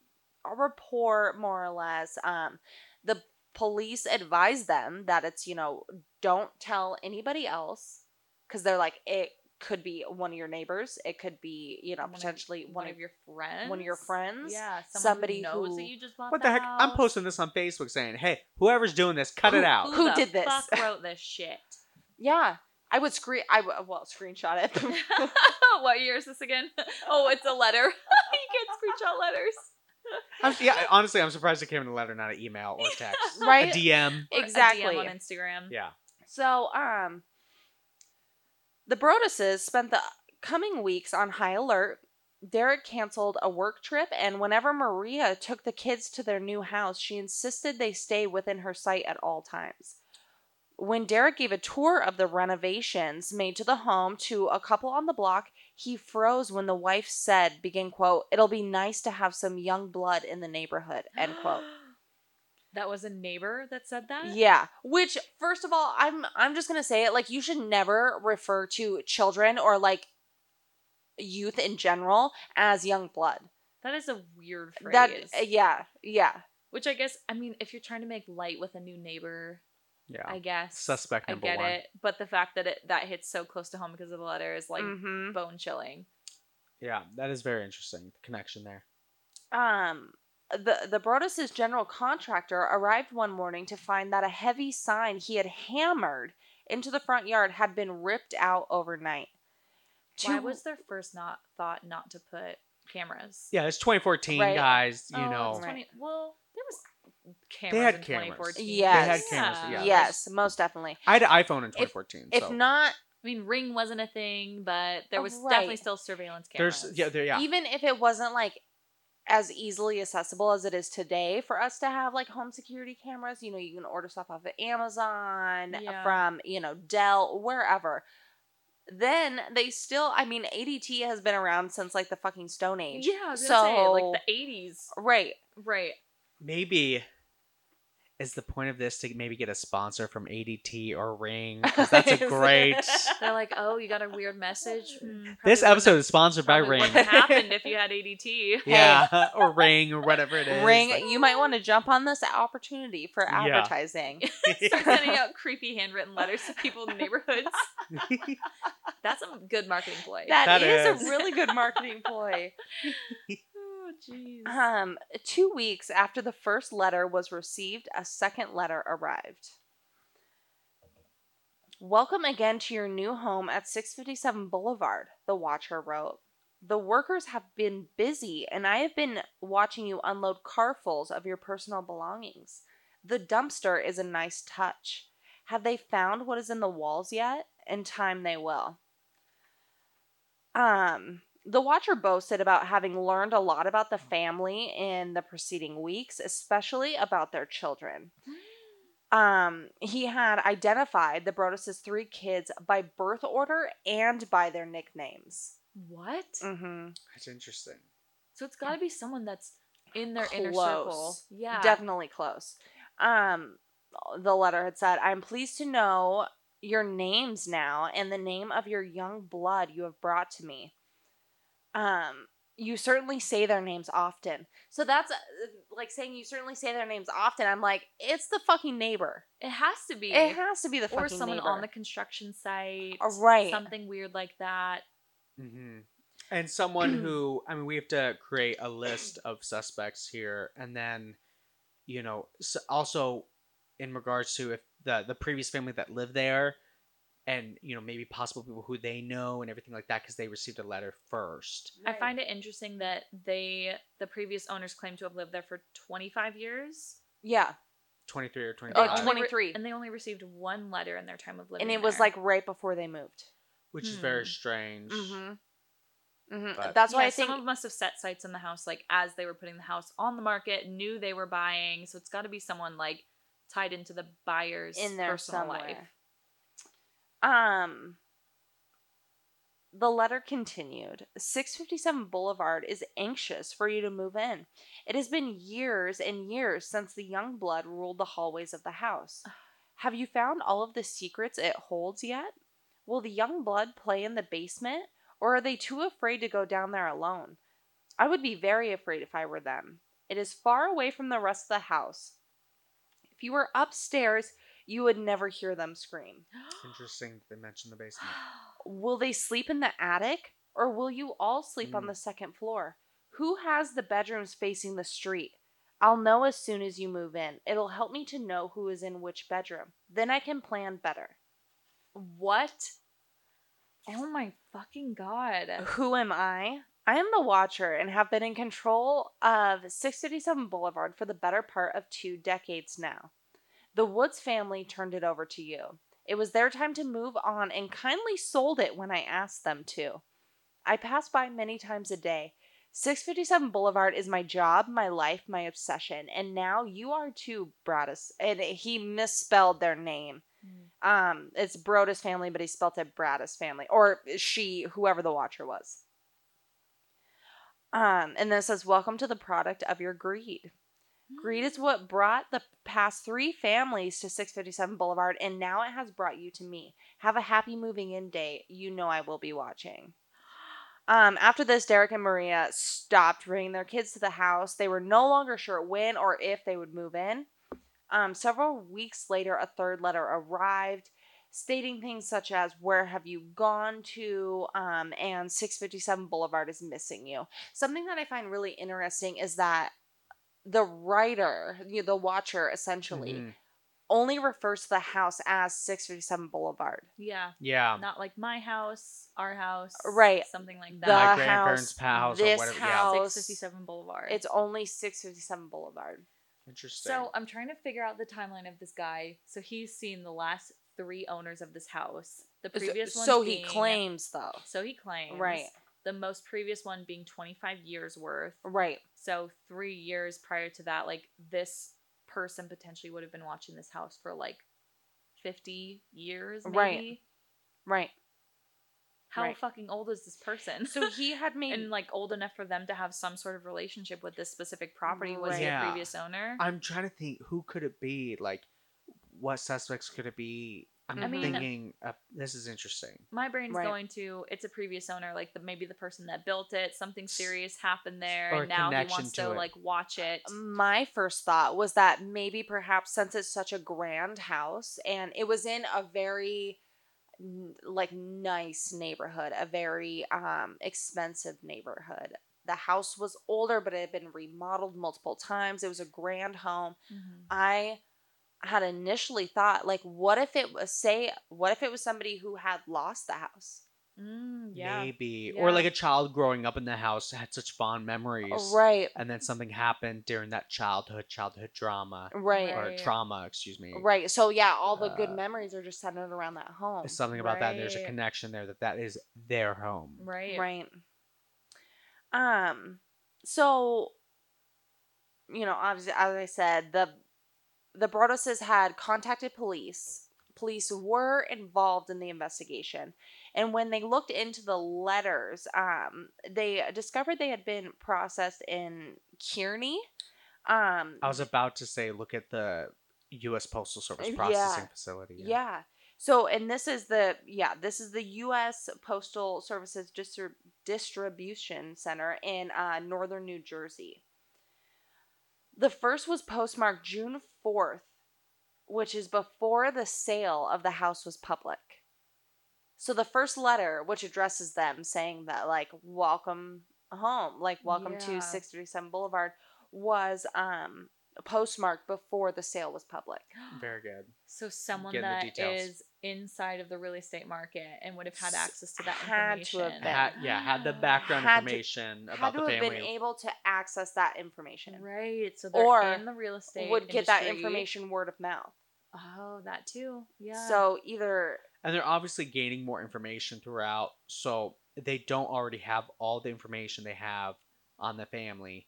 a, a report, more or less. Um, the police advise them that it's, you know, don't tell anybody else because they're like, it could be one of your neighbors. It could be, you know, One of- potentially one, one, of your friends. one of your friends. Yeah, someone somebody who knows who- that you just bought What the heck? I'm posting this on Facebook saying, "Hey, whoever's doing this, cut it out." Who the did this? Fuck wrote this shit. Yeah. I would screen. I w- well screenshot it. what year is this again? Oh, it's a letter. you can't screenshot letters. I'm, yeah, honestly, I'm surprised it came in a letter, not an email or text. Right? A DM. Or a DM Exactly. on Instagram. Yeah. So, um, the Broadduses spent the coming weeks on high alert. Derek canceled a work trip, and whenever Maria took the kids to their new house, she insisted they stay within her sight at all times. When Derek gave a tour of the renovations made to the home to a couple on the block, he froze when the wife said, begin quote, it'll be nice to have some young blood in the neighborhood, end quote. That was a neighbor that said that? Yeah, which first of all, I'm I'm just going to say it like you should never refer to children or like youth in general as young blood. That is a weird phrase. That uh, yeah, yeah. Which I guess, I mean, if you're trying to make light with a new neighbor, Yeah. I guess. Suspect number I get one. it. But the fact that it that hits so close to home because of the letter is like Mhm. bone chilling. Yeah, that is very interesting. The connection there. Um the the Broaddus' general contractor arrived one morning to find that a heavy sign he had hammered into the front yard had been ripped out overnight. Why Two- was their first not thought not to put cameras? Yeah, it's 2014, Right. guys. You Oh, know, 20 well, there was cameras They had in cameras. 2014. Yes. They had cameras, yeah. yes, most definitely. I had an iPhone in 2014. If so not I mean, Ring wasn't a thing, but there Oh, was right. definitely still surveillance cameras. there's yeah, there yeah. even if it wasn't like as easily accessible as it is today for us to have like home security cameras you know you can order stuff off of amazon Yeah. from you know dell wherever then they still I mean ADT has been around since like the fucking Stone Age. Yeah, I was gonna say, So- like the 80s. Right. Right. Maybe is the point of this to maybe get a sponsor from ADT or Ring? 'Cause that's a great. They're like, oh, you got a weird message. Hmm, this episode is sponsored by Ring. Wouldn't happened if you had ADT. Yeah, or Ring or whatever it is. Ring, Like, you might want to jump on this opportunity for Yeah. advertising. Start sending out creepy handwritten letters to people in neighborhoods. That's a good marketing ploy. That That is, is. a really good marketing ploy. Jeez. Um, two weeks after the first letter was received, a second letter arrived. Welcome again to your new home at 657 Boulevard, the watcher wrote. The workers have been busy, and I have been watching you unload carfuls of your personal belongings. The dumpster is a nice touch. Have they found what is in the walls yet? In time they will. Um, the Watcher boasted about having learned a lot about the family in the preceding weeks, especially about their children. Um, he had identified the Broaddus' three kids by birth order and by their nicknames. What? Mm-hmm. That's interesting. So it's got to be someone that's in their inner circle. Yeah. Definitely close. Um, the letter had said, I'm pleased to know your names now and the name of your young blood you have brought to me. Um, you certainly say their names often. So that's uh, like saying you certainly say their names often. I'm like, it's the fucking neighbor. It has to be. It has to be the or someone neighbor. on the construction site. Uh, right. Something weird like that. Mm-hmm. And someone who, I mean, we have to create a list of suspects here, and then, you know, also in regards to if the the previous family that lived there, and you know maybe possible people who they know and everything like that because they received a letter first. I find it interesting that they, the previous owners, claim to have lived there for 25 years. Yeah. Twenty three or twenty Oh, They five, only re- 23. and they only received one letter in their time of living And it was there. like right before they moved. which is very Hmm. strange. Mm-hmm. Mm-hmm. That's why yeah, I think some of them must have set sites in the house like as they were putting the house on the market, knew they were buying. So it's got to be someone like tied into the buyer's in there personal somewhere. life. Um, the letter continued 657 Boulevard is anxious for you to move in. It has been years and years since the young blood ruled the hallways of the house. Have you found all of the secrets it holds yet? Will the young blood play in the basement, or are they too afraid to go down there alone? I would be very afraid if I were them. It is far away from the rest of the house. If you were upstairs, you would never hear them scream. Interesting. They mentioned the basement. Will they sleep in the attic or will you all sleep on Mm. the second floor? Who has the bedrooms facing the street? I'll know as soon as you move in. It'll help me to know who is in which bedroom. Then I can plan better. What? Oh my fucking god. Who am I? I am the Watcher and have been in control of 657 Boulevard for the better part of two decades now. The Woods family turned it over to you. It was their time to move on and kindly sold it when I asked them to. I pass by many times a day. 657 Boulevard is my job, my life, my obsession, and now you are too, Bradis. And he misspelled their name. Um, it's Broaddus family, but he spelled it Bradis family, or she, whoever the Watcher was. Um, and then it says, "Welcome to the product of your greed." Greed is what brought the past three families to 657 Boulevard, and now it has brought you to me. Have a happy moving in day. You know I will be watching. Um, after this, Derek and Maria stopped bringing their kids to the house. They were no longer sure when or if they would move in. Um, several weeks later, a third letter arrived stating things such as, Where have you gone to? Um, and 657 Boulevard is missing you. Something that I find really interesting is that the writer, you know, the watcher essentially, Mhm. only refers to the house as 657 Boulevard. Yeah. Yeah. Not like my house, our house. Right. Something like The that. My grandparents' house, house or this whatever, yeah. house, 657 Boulevard. It's only 657 Boulevard. Interesting. So I'm trying to figure out the timeline of this guy. So he's seen the last three owners of this house. The previous so, one. so he claims, though. So he claims. Right. The most previous one being 25 years worth. Right. So three years prior to that, like this person potentially would have been watching this house for like 50 years, maybe. Right. Right. how Right. fucking old is this person? So he had made and like old enough for them to have some sort of relationship with this specific property was Right. the Yeah. previous owner. I'm trying to think who could it be? Like, what suspects could it be? I'm I mean- thinking uh, this is interesting. My brain's Right. going to it's a previous owner, like the maybe the person that built it. Something serious happened there, Or and now he connection wants to to it. like watch it. my first thought was that maybe perhaps since it's such a grand house and it was in a very like nice neighborhood a very um expensive neighborhood the house was older but it had been remodeled multiple times it was a grand home Mhm. i had initially thought like what if it was say what if it was somebody who had lost the house Mm, yeah. Maybe. Yeah. Or like a child growing up in the house had such fond memories. right And then something happened during that childhood, childhood drama. right Or Right. trauma, excuse me. right so yeah all the good Uh, memories are just centered around that home Something about that. There's a connection there that that is their home. Right. Right. Um so you know, obviously as I said, the the Broadduses had contacted police. Police were involved in the investigation. And when they looked into the letters, um, they discovered they had been processed in Kearney. Um, I was about to say, look at the U.S. Postal Service Yeah. processing facility. Yeah. So, and this is the yeah, this is the U.S. Postal Services Distri- Distribution Center in uh, northern New Jersey. The first was postmarked June fourth, which is before the sale of the house was public. So the first letter, which addresses them, saying that like "Welcome home," like "Welcome Yeah. to six thirty seven Boulevard," was um postmarked before the sale was public. Very good. So someone Getting the that details. is inside of the real estate market and would have had access to that had to information. have been. Had, yeah, had the background Had to- information had about to the have family. been able to access that information Right. So they're Or in the real estate. would get that information word of mouth Oh, that too. Yeah. so either and they're obviously gaining more information throughout, so they don't already have all the information they have on the family.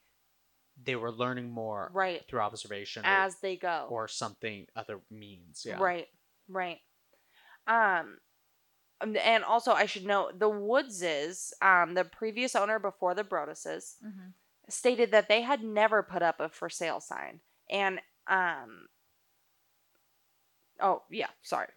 They were learning more right through observation or, as they go or something other means. Yeah. right right um and- and also i should note the woodses um the previous owner before the broadduses Mhm. stated that they had never put up a for sale sign and um oh yeah sorry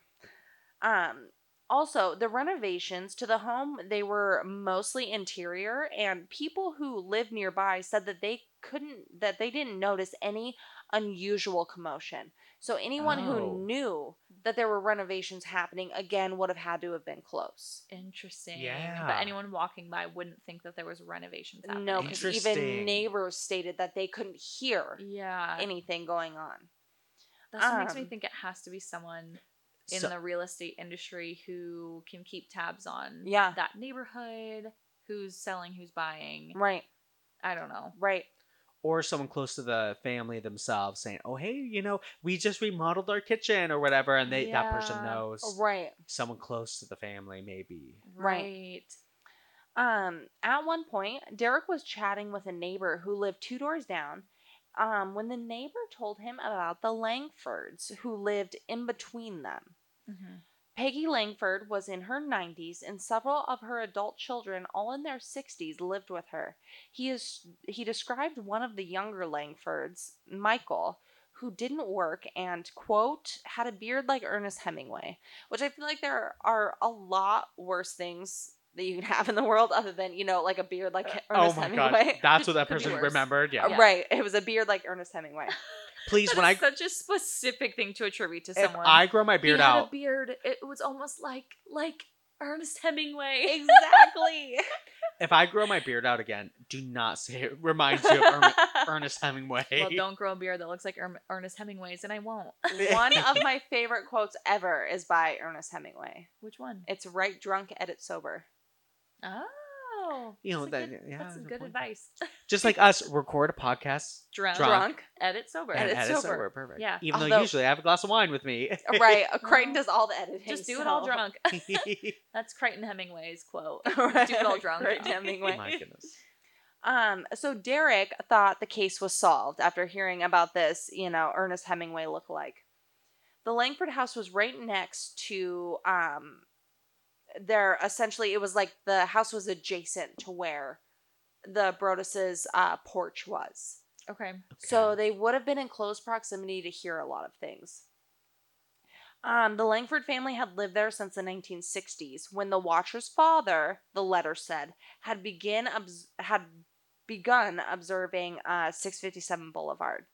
um also the renovations to the home they were mostly interior and people who lived nearby said that they couldn't that they didn't notice any unusual commotion so anyone Oh. who knew that there were renovations happening again would have had to have been close Interesting. Yeah. But anyone walking by wouldn't think that there was renovations happening. no because even neighbors stated that they couldn't hear Yeah. anything going on That's what makes me um, think it has to be someone in So- the real estate industry who can keep tabs on Yeah. that neighborhood, who's selling, who's buying. right I don't know. right or someone close to the family themselves saying, "Oh, hey, you know, we just remodeled our kitchen or whatever," and they that person knows right someone close to the family, maybe. Right. Right. Um, at one point, Derek was chatting with a neighbor who lived two doors down. Um, when the neighbor told him about the Langfords who lived in between them. Mhm. Peggy Langford was in her 90s, and several of her adult children, all in their 60s, lived with her. He is he described one of the younger Langfords, Michael, who didn't work and quote had a beard like Ernest Hemingway, which I feel like there are a lot worse things that you can have in the world other than you know like a beard like Ernest oh my Hemingway. god, that's what that person remembered. Yeah. Uh, Right, it was a beard like Ernest Hemingway. Please, That when I such a specific thing to attribute to if someone. I grow my beard he had out, a beard. It was almost like like Ernest Hemingway. exactly. if I grow my beard out again, do not say it reminds you of Erm- Ernest Hemingway. well, don't grow a beard that looks like Erm- Ernest Hemingway's, and I won't. One of my favorite quotes ever is by Ernest Hemingway. Which one? It's "Write drunk, edit sober." Oh, You know, that's that- good, yeah, that's some good good advice. Just like us, record a podcast Drunk, Drunk. Drunk, edit sober. and Edit edit sober. sober. Perfect. Yeah. Even though usually I have a glass of wine with me. right? Crichton does all the editing. Just do it all drunk. That's Crichton Hemingway's quote. right. Do it all drunk. Crichton Hemingway. My goodness. Um, so Derek thought the case was solved after hearing about this, you know, Ernest Hemingway lookalike. The Langford house was right next to um they're essentially it was like the house was adjacent to where the Broaddus's uh, porch was. Okay. So they would have been in close proximity to hear a lot of things. Um, the Langford family had lived there since the 1960s, when the Watcher's father, the letter said, had begin obs- had begun observing uh, 657 Boulevard.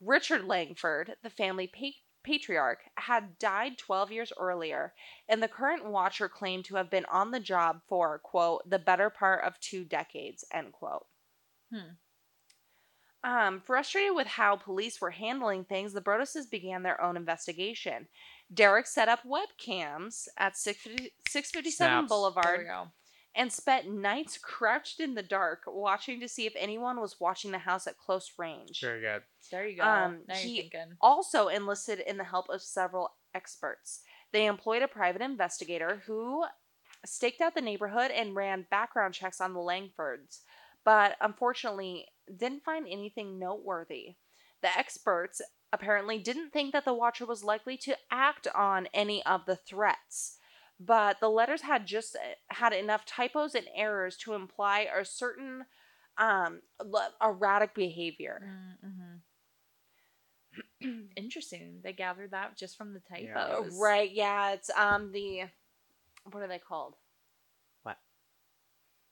Richard Langford, the family pa- patriarch, had died 12 years earlier, and the current Watcher claimed to have been on the job for quote the better part of two decades end quote. Hmm. Um, frustrated with how police were handling things, the Broadduses began their own investigation. Derek set up webcams at 650 657 Snaps. There we Boulevard go. And spent nights crouched in the dark watching to see if anyone was watching the house at close range. Very good. There you go. Um, now he- you're thinking. Also enlisted in the help of several experts. They employed a private investigator who staked out the neighborhood and ran background checks on the Langfords, but unfortunately didn't find anything noteworthy. The experts apparently didn't think that the Watcher was likely to act on any of the threats, but the letters had just had enough typos and errors to imply a certain um, erratic behavior. Mm-hmm. Interesting. They gathered that just from the Yeah. typos. Right, yeah, it's um the what are they called?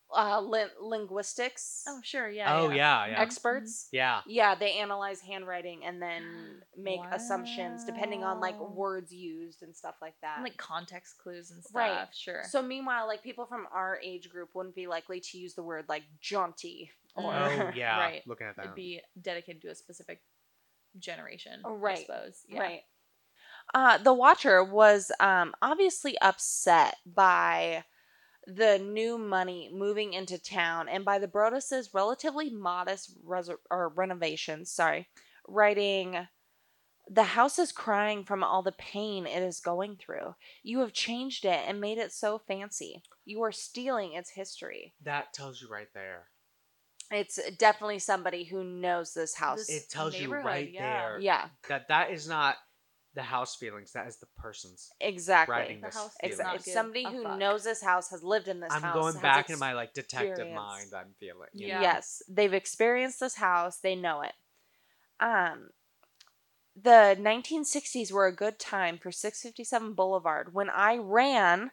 What? Uh lin- linguistics Oh, sure. Yeah. oh yeah, yeah, experts. yeah. Yeah, they analyze handwriting and then make assumptions depending on like words used and stuff like that. And, like context clues and stuff. Right. Sure. so meanwhile, like people from our age group wouldn't be likely to use the word like jaunty or Oh yeah. Right. Looking at that. It'd be dedicated to a specific generation. Oh, I suppose. Yeah. Right. Uh, the Watcher was um, obviously upset by the new money moving into town and by the Broaddus's relatively modest res- or renovations. Sorry, writing. The house is crying from all the pain it is going through. You have changed it and made it so fancy. You are stealing its history. that tells you right there. It's definitely somebody who knows this house. This- It tells you right yeah. there yeah, that that is not the house feelings. That is the person's exactly. writing The this. house feeling. does not It's somebody a who fuck. knows this house, has lived in this house. I'm house. going back in my like detective mind. I'm feeling. you Yeah. know? Yes, they've experienced this house. They know it. Um, the 1960s were a good time for 657 Boulevard when I ran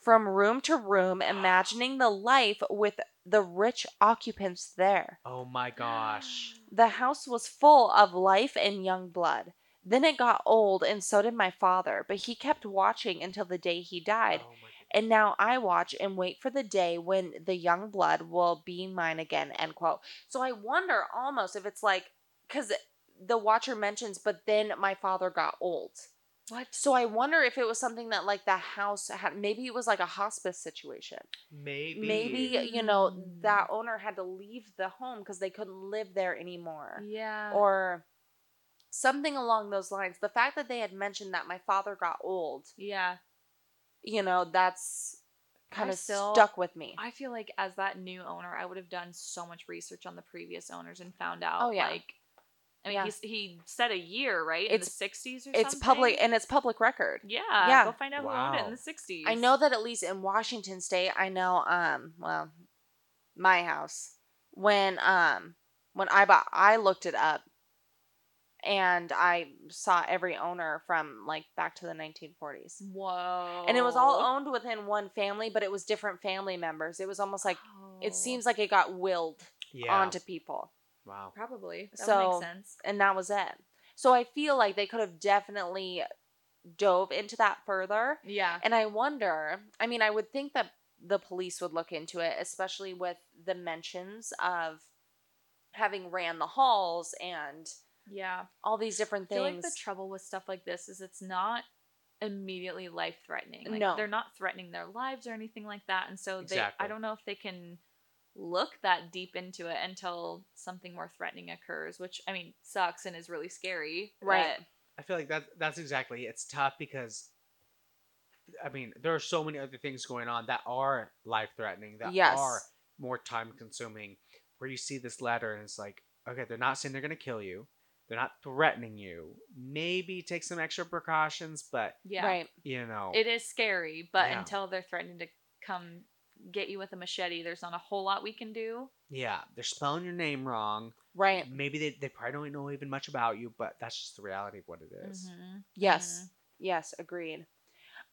from room to room, imagining the life with the rich occupants there. Oh my gosh. The house was full of life and young blood. Then it got old, and so did my father, but he kept watching until the day he died. Oh And now I watch and wait for the day when the young blood will be mine again. End quote. So I wonder almost if it's like, because the watcher mentions, but then my father got old. What? So I wonder if it was something that like the house had. Maybe it was like a hospice situation. Maybe. Maybe you know that hmm. owner had to leave the home because they couldn't live there anymore, Yeah. or something along those lines. The fact that they had mentioned that my father got old, yeah. you know, that's kind I of still- stuck with me. I feel like as that new owner, I would have done so much research on the previous owners and found out. Oh, yeah. Like, I mean, Yeah. he's, he said a year, right? It's- in the sixties or it's something. public and it's public record. Yeah. Yeah. Go find out who owned it Wow. in the sixties. I know that at least in Washington state, I know um well, my house when um when I bought I looked it up and I saw every owner from like back to the 1940s. Whoa. And it was all owned within one family, but it was different family members. It was almost like it Oh. seems like it got willed Yeah. onto people. wow. probably that So- would make sense. and that was it. So I feel like they could have definitely dove into that further. Yeah. And I wonder, I mean, I would think that the police would look into it, especially with the mentions of having ran the halls and Yeah. all these different I feel like things. the trouble with stuff like this is it's not immediately life threatening. Like, No. they're not threatening their lives or anything like that, and so they i don't know if they can look that deep into it until something more threatening occurs, which I mean sucks and is really scary. Right. but- I feel like that that's exactly. It's tough because I mean, there are so many other things going on that are life threatening, that Yes. are more time consuming. Where you see this letter and it's like, okay, they're not saying they're gonna kill you. They're not threatening you. Maybe take some extra precautions, but Yeah. Right. you know, It is scary, but Yeah. until they're threatening to come get you with a machete, there's not a whole lot we can do. yeah, they're spelling your name wrong. Right. Maybe they, they probably don't know even much about you, but that's just the reality of what it is. Mhm. Yes. Yes, agreed.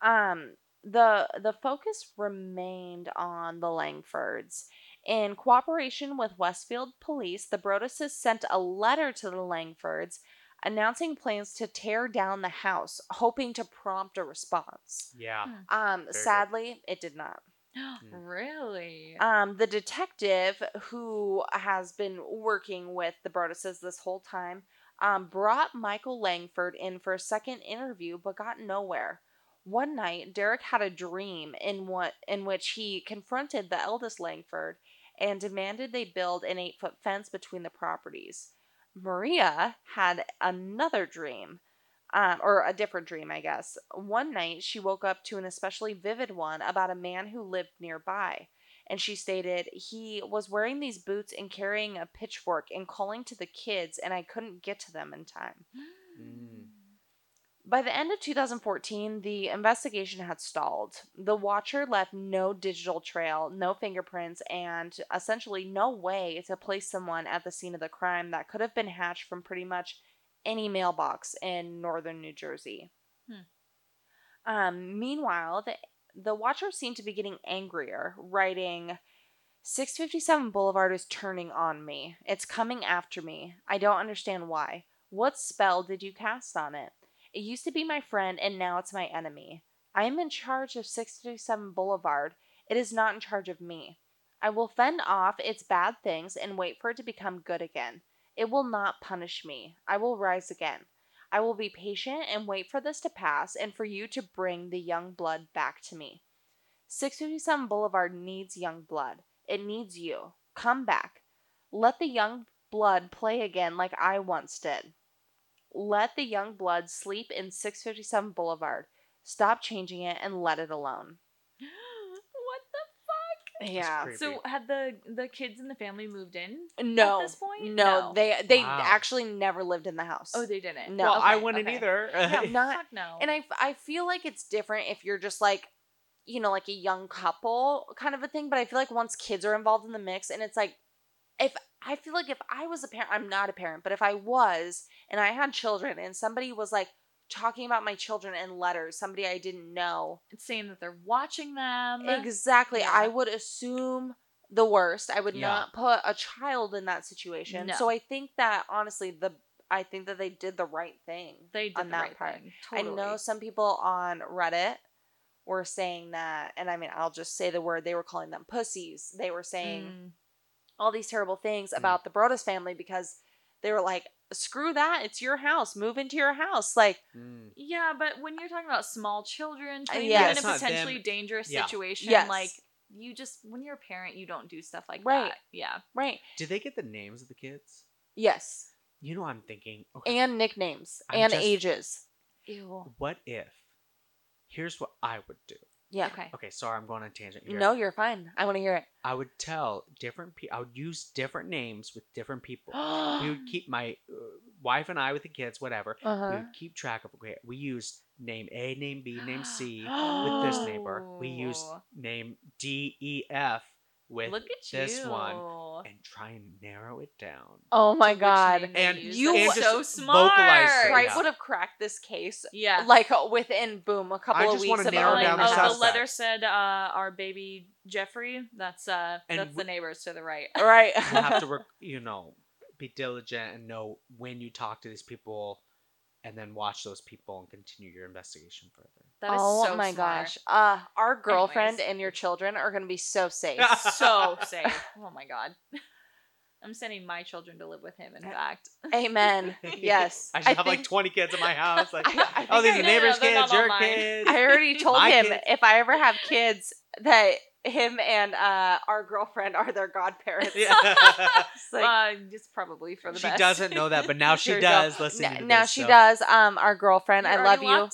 Um the the focus remained on the Langfords. In cooperation with Westfield Police, the Broadduses sent a letter to the Langfords announcing plans to tear down the house, hoping to prompt a response. Yeah. Um good. sadly, it did not. really? Um, the detective who has been working with the Broadduses this whole time um, brought Michael Langford in for a second interview, but got nowhere. One night, Derek had a dream in what in which he confronted the eldest Langford and demanded they build an eight foot fence between the properties. Maria had another dream, um, or a different dream, I guess. One night, she woke up to an especially vivid one about a man who lived nearby. And she stated, He was wearing these boots and carrying a pitchfork and calling to the kids, and I couldn't get to them in time. Mm. By the end of 2014, the investigation had stalled. The Watcher left no digital trail, no fingerprints, and essentially no way to place someone at the scene of the crime that could have been hatched from pretty much any mailbox in northern New Jersey. Hmm. Um, meanwhile, the, the Watcher seemed to be getting angrier, writing 657 Boulevard is turning on me. It's coming after me. I don't understand why. What spell did you cast on it? It used to be my friend, and now it's my enemy. I am in charge of 657 Boulevard. It is not in charge of me. I will fend off its bad things and wait for it to become good again. It will not punish me. I will rise again. I will be patient and wait for this to pass and for you to bring the young blood back to me. 657 Boulevard needs young blood. It needs you. Come back. Let the young blood play again like I once did. Let the young blood sleep in 657 Boulevard. Stop changing it and let it alone. what the fuck? Yeah. So had the the kids and the family moved in? No. At this point? No, No. they they Wow. actually never lived in the house. Oh, they didn't. No. well, I wouldn't okay. either. Yeah, not Fuck no. and I I feel like it's different if you're just like you know like a young couple kind of a thing, but I feel like once kids are involved in the mix and it's like if I feel like if I was a parent, I'm not a parent, but if I was and I had children and somebody was like talking about my children in letters, somebody I didn't know, it's saying that they're watching them. exactly, Yeah. I would assume the worst. I would Yeah. not put a child in that situation. No. So I think that honestly the I think that they did the right thing. They did on the that right part. thing. I know some people on Reddit were saying that, and I mean, I'll just say the word, they were calling them pussies. They were saying Mm. All these terrible things Mm. about the Broaddus family because they were like, screw that, it's your house, move into your house. Like, Mm. Yeah, but when you're talking about small children, putting yeah. them in a potentially them. dangerous Yeah. situation, Yes. like you just when you're a parent, you don't do stuff like Right. that. Yeah. right. Do they get the names of the kids? Yes. You know, I'm thinking. Okay, And nicknames I'm and just- ages. Ew. what if? Here's what I would do. Yeah. Okay. Okay, sorry, I'm going on a tangent here. No, you're fine. I want to hear it. I would tell different people. I would use different names with different people. we would keep my uh, wife and I with the kids, whatever. We Uh-huh. would keep track of. Okay, we used name A, name B, name C with this neighbor. We used Oh. name D, E, F with Look at this you. one, and try and narrow it down. Oh my god. And you and so smart. Right yeah. would have cracked this case Yeah. like within boom a couple I of just weeks wanna narrow owning down the the oh, the letter said uh, our baby Jeffrey. That's uh And that's the w- neighbors to the right. Right. you have to, work. you know, be diligent and know when you talk to these people, and then watch those people and continue your investigation further. That is oh so my smart. gosh. Uh our girlfriend Anyways. and your children are gonna be so safe. so safe. Oh my god. I'm sending my children to live with him. In fact. Amen. Yes. I should have like 20 kids in my house. Like, I- I oh, these I- are no, no, neighbors' they're kids, your kids. I already told My him kids. if I ever have kids that him and uh our girlfriend are their godparents. Yeah. It's like, uh, it's probably for the she best. doesn't know that, but now she There you go. does. Listen n- to now this, she so- does. Um, our girlfriend. You're I love you. in.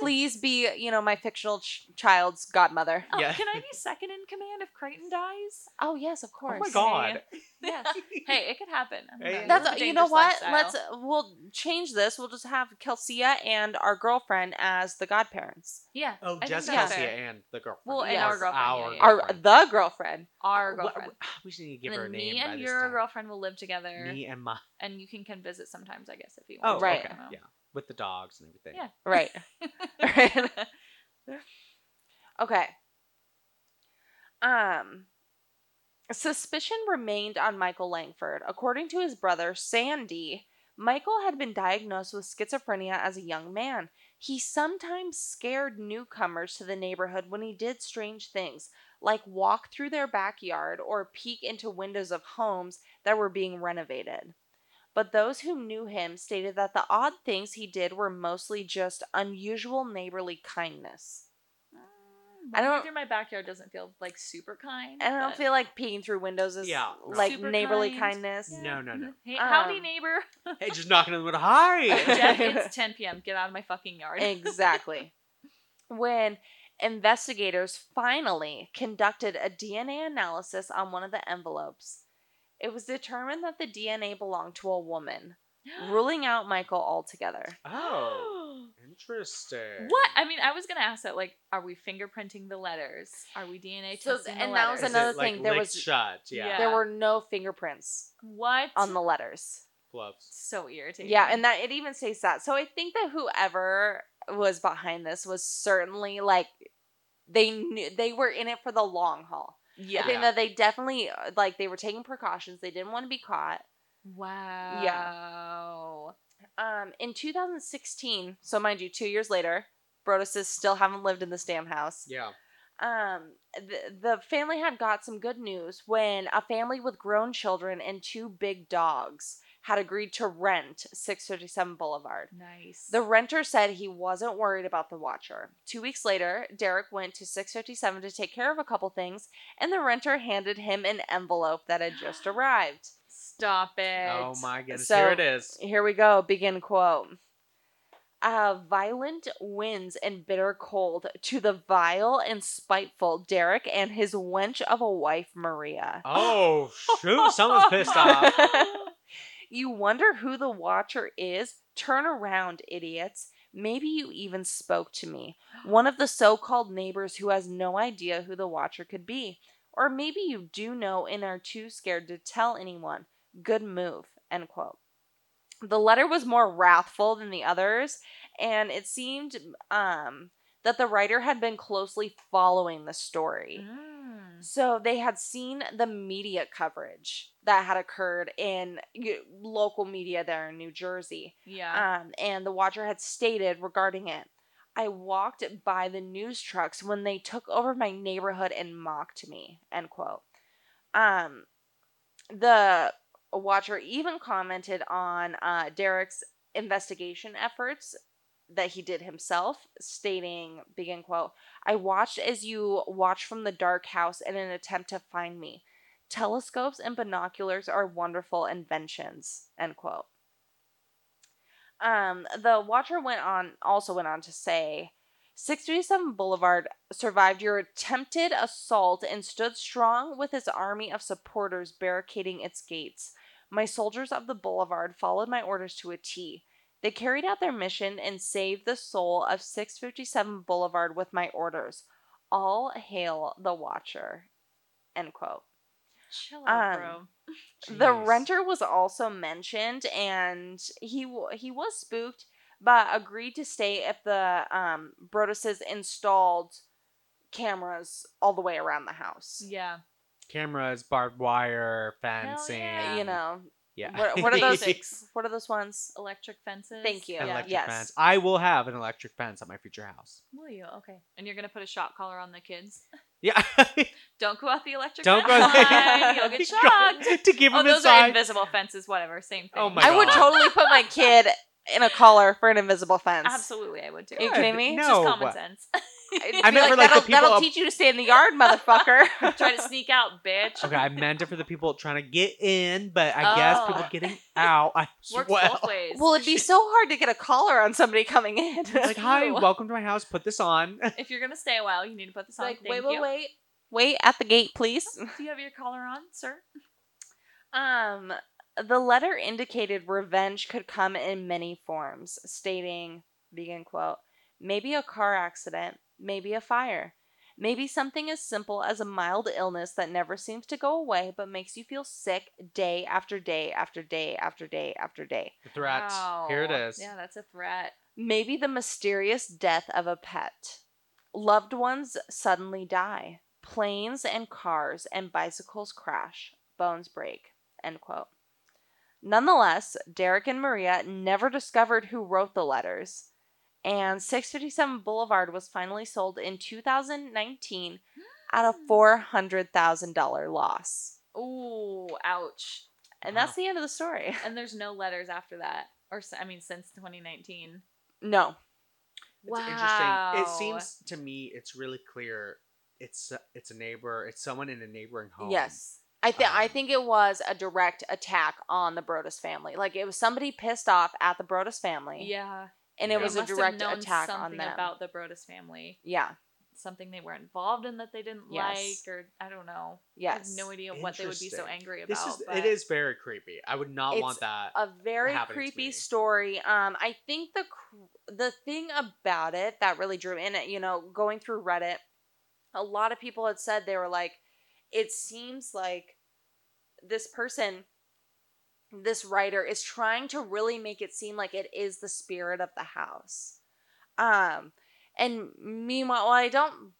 please be, you know, my fictional ch- child's godmother. Oh, Yeah. Can I be second in command if Crichton dies? Oh yes, of course. Oh course. my god. Yeah. hey, it could happen. I don't Yeah, know. yeah, That's a you know what? lifestyle. Let's we'll change this. We'll just have Kelsia and our girlfriend as the godparents. Yeah. Oh, I just that's Kelsey fair. and the girlfriend. Well, and Yes. our girlfriend. Our yeah, yeah. Our Girlfriend. the girlfriend. Our girlfriend. we just need to give and her a name. me by and this your time. girlfriend will live together, Me and my. and you can come visit sometimes, I guess, if you want. Oh, want. Right. I. Yeah, with the dogs and everything. Yeah. Right. Right. Okay. Um suspicion remained on Michael Langford. According to his brother Sandy, Michael had been diagnosed with schizophrenia as a young man. He sometimes scared newcomers to the neighborhood when he did strange things, like walk through their backyard or peek into windows of homes that were being renovated. But those who knew him stated that the odd things he did were mostly just unusual neighborly kindness. I I don't- don't. Through my backyard doesn't feel like super kind. And I don't but- feel like peeking through windows is Yeah, no. like Super neighborly kind. kindness. No, no, no. Hey, howdy, Um, neighbor. Hey, just knocking on the window. Hi. Jeff, it's 10 p.m. Get out of my fucking yard. exactly. When investigators finally conducted a DNA analysis on one of the envelopes, it was determined that the DNA belonged to a woman, ruling out Michael altogether. Oh, interesting. What? I mean, I was gonna ask that. Like, are we fingerprinting the letters? Are we DNA So- testing and the that was letters? Is another it, like, thing, there was- shut. Yeah. Yeah. There were no fingerprints what on the letters. Gloves. So irritating. Yeah, and that it even says that. So I think that whoever was behind this was certainly like they knew they were in it for the long haul. yeah. I think that they definitely uh, like they were taking precautions. They didn't want to be caught. Wow. Um, in 2016, so mind you, two years later, Broadduses still haven't lived in this damn house. Yeah. Um, the, the family had got some good news when a family with grown children and two big dogs had agreed to rent 637 Boulevard. Nice. The renter said he wasn't worried about the watcher. Two weeks later, Derek went to 657 to take care of a couple things, and the renter handed him an envelope that had just arrived. Stop it. Oh my goodness. So- Here it is. Here we go. Begin quote. Uh, violent winds and bitter cold to the vile and spiteful Derek and his wench of a wife, Maria. Oh shoot! Someone's pissed off. You wonder who the watcher is? Turn around, idiots. Maybe you even spoke to me, one of the so called neighbors who has no idea who the watcher could be. Or maybe you do know and are too scared to tell anyone. Good move. End quote. The letter was more wrathful than the others, and it seemed um, that the writer had been closely following the story. Mm. So they had seen the media coverage that had occurred in local media there in New Jersey. Yeah. Um, and the watcher had stated regarding it I walked by the news trucks when they took over my neighborhood and mocked me. End quote. Um, the watcher even commented on uh, Derek's investigation efforts that he did himself, stating, begin quote, I watched as you watch from the dark house in an attempt to find me. Telescopes and binoculars are wonderful inventions, end quote. Um, the watcher went on also went on to say 637 Boulevard survived your attempted assault and stood strong with his army of supporters barricading its gates. My soldiers of the boulevard followed my orders to a T. They carried out their mission and saved the soul of 657 Boulevard with my orders. All hail the watcher. End quote. Chill out, um, bro. The renter was also mentioned, and he he was spooked, but agreed to stay if the um Broadduses installed cameras all the way around the house. Yeah. Cameras, barbed wire, fencing. yeah. You know, Yeah. what, what are those? Basics. what are those ones? Electric fences. Thank you. An Yeah. electric Yes. fence. I will have an electric fence at my future house. Will you? Okay. And you're gonna put a shock collar on the kids. Yeah. Don't go out the electric Don't go fence line. You'll get shocked. to give Oh, him those a are invisible fences. Whatever. Same thing. Oh my I would totally put my kid in a collar for an invisible fence. Absolutely, I would too. Are you Good. kidding me? It's No. just common sense. I be meant for, like, that'll, people that'll up- teach you to stay in the yard, motherfucker. Try to sneak out, bitch. Okay, I meant it for the people trying to get in, but I guess people Oh. getting out. I Works well. both ways. well, it'd be so hard to get a collar on somebody coming in. Like, hi, True. welcome to my house. Put this on. if you're gonna stay a while, you need to put this on. like, Thank wait, wait, you. wait, wait at the gate, please. Do you have your collar on, sir? Um, the letter indicated revenge could come in many forms, stating, begin quote, maybe a car accident, maybe a fire, maybe something as simple as a mild illness that never seems to go away but makes you feel sick day after day after day after day after day. The threat. Here it is. Yeah, that's a threat. Maybe the mysterious death of a pet. Loved ones suddenly die. Planes and cars and bicycles crash. Bones break. End quote. Nonetheless, Derek and Maria never discovered who wrote the letters, and 657 Boulevard was finally sold in 2019 at a hmm. $400,000 loss. Ooh, ouch. And Wow. that's the end of the story. And there's no letters after that, or I mean, since 2019. No. It's interesting. It seems to me it's really clear. It's uh, it's a neighbor. It's someone in a neighboring home. Yes. I think I Um, think it was a direct attack on the Broaddus family. Like it was somebody pissed off at the Broaddus family. Yeah, And Yeah. it was They a must have direct known attack on something them. about the Broaddus family. yeah. Something they were involved in that they didn't Yes. like, or I don't know. I Yes. have no idea what they would be so angry about. This is but it is very creepy. I would not It's want that. a very happening to creepy me. story. Um, I think the the thing about it that really drew in it, you know, going through Reddit, a lot of people had said they were like, it seems like this person, this writer, is trying to really make it seem like it is the spirit of the house. Um, and meanwhile, while I don't,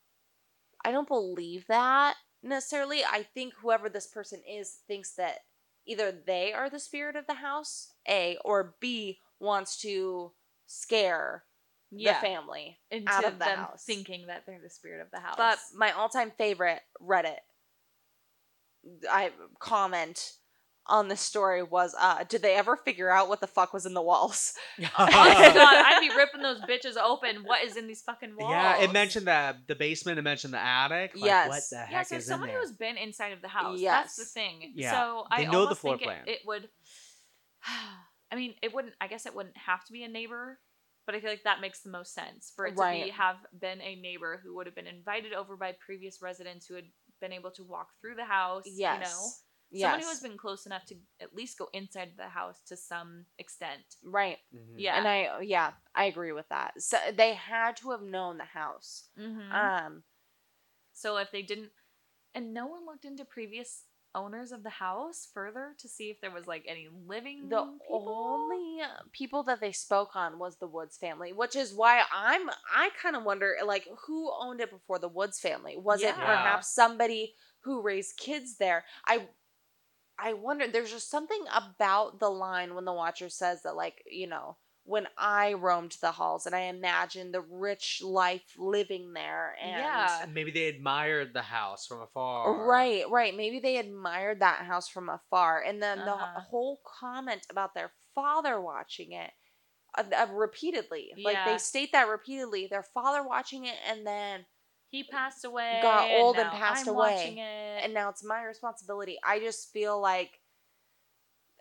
I don't believe that necessarily. I think whoever this person is thinks that either they are the spirit of the house, A, or B wants to scare yeah, the family into out of the them house. thinking that they're the spirit of the house. But my all-time favorite Reddit I comment on this story was uh did they ever figure out what the fuck was in the walls? oh my god, I'd be ripping those bitches open. What is in these fucking walls? yeah, it mentioned the the basement. It mentioned the attic. Like, Yes. What the Yeah, heck so is in someone there? who's been inside of the house. Yes. That's the thing. Yeah, So they I know the almost floor think plan. It, it would. I mean, it wouldn't. I guess it wouldn't have to be a neighbor, but I feel like that makes the most sense for it to be have been a neighbor who would have been invited over by previous residents who had been able to walk through the house. Yes. You know, yes. someone who has been close enough to at least go inside the house to some extent. right. Mhm. Yeah. And I yeah, I agree with that. So they had to have known the house. Mm-hmm. Um So if they didn't, and no one looked into previous owners of the house further to see if there was like any living the people. only uh, people that they spoke on was the Woods family, which is why I'm I kind of wonder like who owned it before the Woods family? Was it perhaps somebody who raised kids there? I I wonder there's just something about the line when the watcher says that like, you know, when I roamed the halls and I imagined the rich life living there and Yeah. And maybe they admired the house from afar. Right, right. Maybe they admired that house from afar. And then Uh-huh. the whole comment about their father watching it uh, uh, repeatedly. Like Yeah. they state that repeatedly. Their father watching it and then He passed away. Got old and now passed I'm away. Watching it. and now it's my responsibility. I just feel like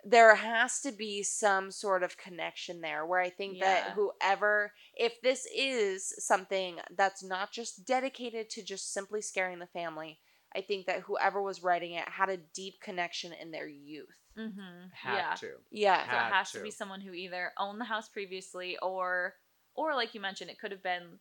there has to be some sort of connection there where I think that whoever if this is something that's not just dedicated to just simply scaring the family, I think that whoever was writing it had a deep connection in their youth. mm-hmm. Had yeah. to. Yeah. So it has to. to. be someone who either owned the house previously or, or like you mentioned, it could have been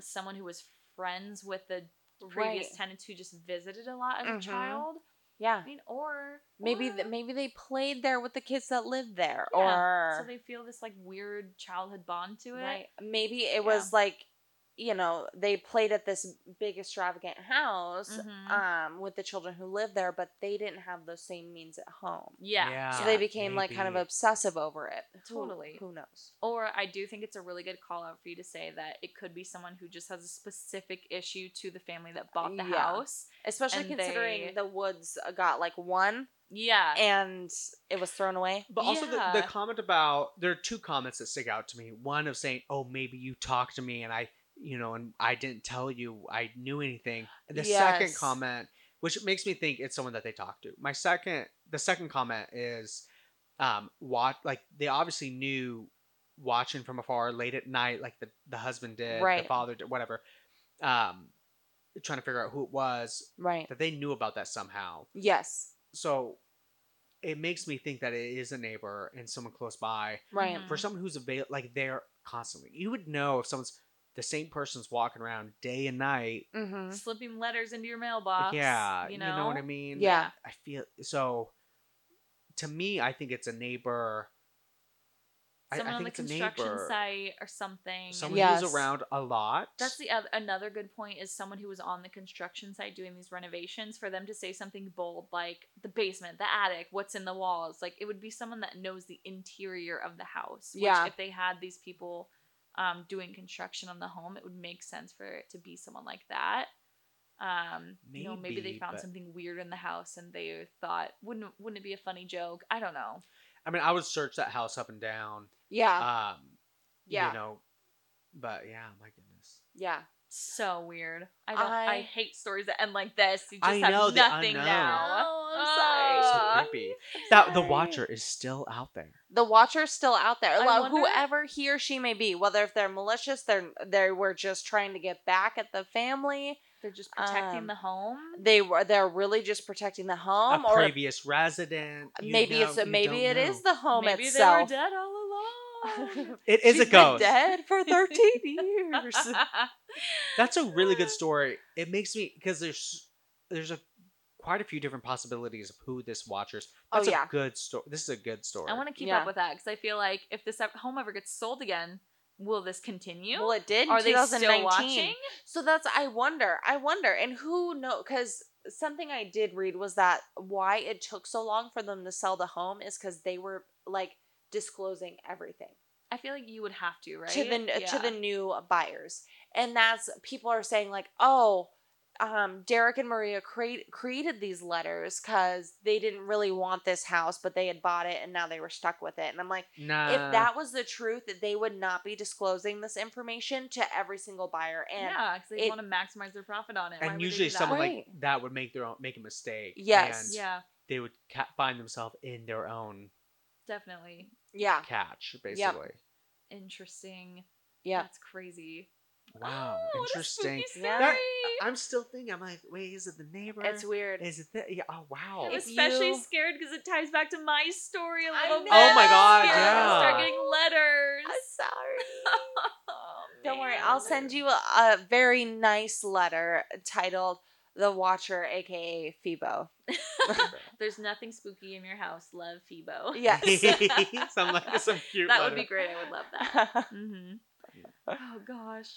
someone who was friends with the previous Right. tenants who just visited a lot as Mhm. a child. Yeah. I mean, or Maybe th- maybe they played there with the kids that lived there Yeah, or so they feel this like weird childhood bond to it. Right. Maybe it was like, you know, they played at this big extravagant house Mhm. um with the children who lived there, but they didn't have those same means at home. Yeah. Yeah. So they became like kind of obsessive over it. Totally. Who, knows? Or I do think it's a really good call out for you to say that it could be someone who just has a specific issue to the family that bought the Yeah. house. Especially considering they- the Woods got like one Yeah. and it was thrown away. But also the, the comment about there are two comments that stick out to me. One of saying, "Oh, maybe you talked to me and I, you know, and I didn't tell you I knew anything." The second comment, which makes me think it's someone that they talked to. My second, the second comment is, um, watch like they obviously knew watching from afar late at night, like the the husband did, Right. the father did, whatever. Um, trying to figure out who it was Right. that they knew about that somehow Yes. so it makes me think that it is a neighbor and someone close by Right. For someone who's available like they're constantly you would know if someone's the same person's walking around day and night Mm-hmm. Slipping letters into your mailbox. yeah You know, what i mean Yeah. i feel so to me i think it's a neighbor I, Someone I on think the it's a construction site or something. someone Yes. who's around a lot That's the oth- another good point is someone who was on the construction site doing these renovations for them to say something bold like the basement, the attic, what's in the walls. Like it would be someone that knows the interior of the house. Which Yeah. if they had these people um, doing construction on the home, it would make sense for it to be someone like that. Um, you know, maybe they found but- something weird in the house and they thought, wouldn't wouldn't it be a funny joke? I don't know. i mean i would search that house up and down Yeah. um Yeah. you know but yeah my goodness yeah. So weird. I don't. I, I- hate stories that end like this. You just I have know, the nothing unknown. now. Oh, I'm so sorry. creepy that the watcher is still out there The watcher's still out there. I Well, wonder- Whoever he or she may be, whether if they're malicious, they're they were just trying to get back at the family. They're just protecting Um, the home. They were they're really just protecting the home, a or previous resident. you maybe know- it's you maybe don't it is know. the home Maybe itself. they were dead all along. It is She's a been ghost. dead for thirteen years. That's a really good story. It makes me because there's there's a quite a few different possibilities of who this watcher's. Oh, That's yeah. a good story. This is a good story. I want to keep Yeah. up with that because I feel like if this home ever gets sold again, will this continue? well, it did. In Are they 2019. still watching? So that's I wonder. I wonder, and who know? Because something I did read was that why it took so long for them to sell the home is because they were like disclosing everything I feel like you would have to, right? to the to the new buyers, and that's people are saying like, oh. Um, Derek and Maria create, created these letters because they didn't really want this house, but they had bought it and now they were stuck with it. And I'm like, nah. if that was the truth, that they would not be disclosing this information to every single buyer. And yeah, because they want to maximize their profit on it. And would they usually someone Right. like that would make their own make a mistake. Yes. and yeah, they would ca- find themselves in their own definitely yeah, catch, basically. interesting. yeah. That's crazy. Wow, Oh, interesting. That- story. I'm still thinking. I'm like, wait, is it the neighbor? It's weird. Is it that? Yeah. Oh wow. If Especially you- scared because it ties back to my story a little bit. know. Oh my God, Scared I'm gonna Start getting letters. I'm sorry. Oh, Don't worry. I'll send you a, a very nice letter titled "The Watcher," aka Phoebo. There's nothing spooky in your house. Love Phoebo. Yes. some like some cute. that would be great. I would love that. hmm Oh gosh.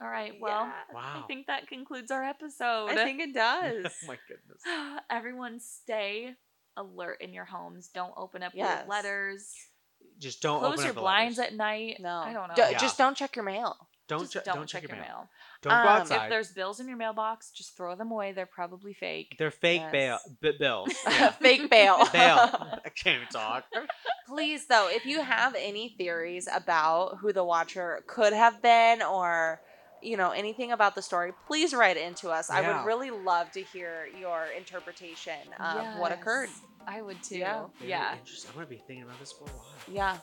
All right. Well, Yeah. Wow. I think that concludes our episode. I think it does. oh my goodness. Everyone, stay alert in your homes. Don't open up Yes. letters. Just don't Close open your up blinds letters. at night. No, I don't know. D- Yeah. Just don't check your mail. Don't che- don't, don't check, your mail. Don't go Um, if outside. If there's bills in your mailbox, just throw them away. They're probably fake. They're fake Yes. bail b- bills. Yeah. Fake bail. bail. I can't even talk. Please, though, if you have any theories about who the Watcher could have been, or you know anything about the story, please write into us. I would really love to hear your interpretation of what occurred. I would too. Yeah. Yeah. Interesting. I'm gonna be thinking about this for a while. Yeah,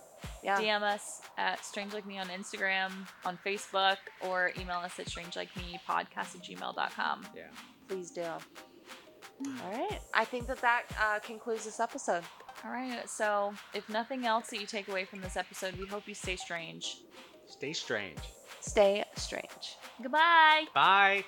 yeah. DM us at Strange Like Me on Instagram, on Facebook, or email us at strangelikemepodcast at gmail.com. Yeah. Please do. All right. I think that that uh, concludes this episode. All right. So, if nothing else that you take away from this episode, we hope you stay strange. Stay strange. Stay strange. Goodbye. Bye.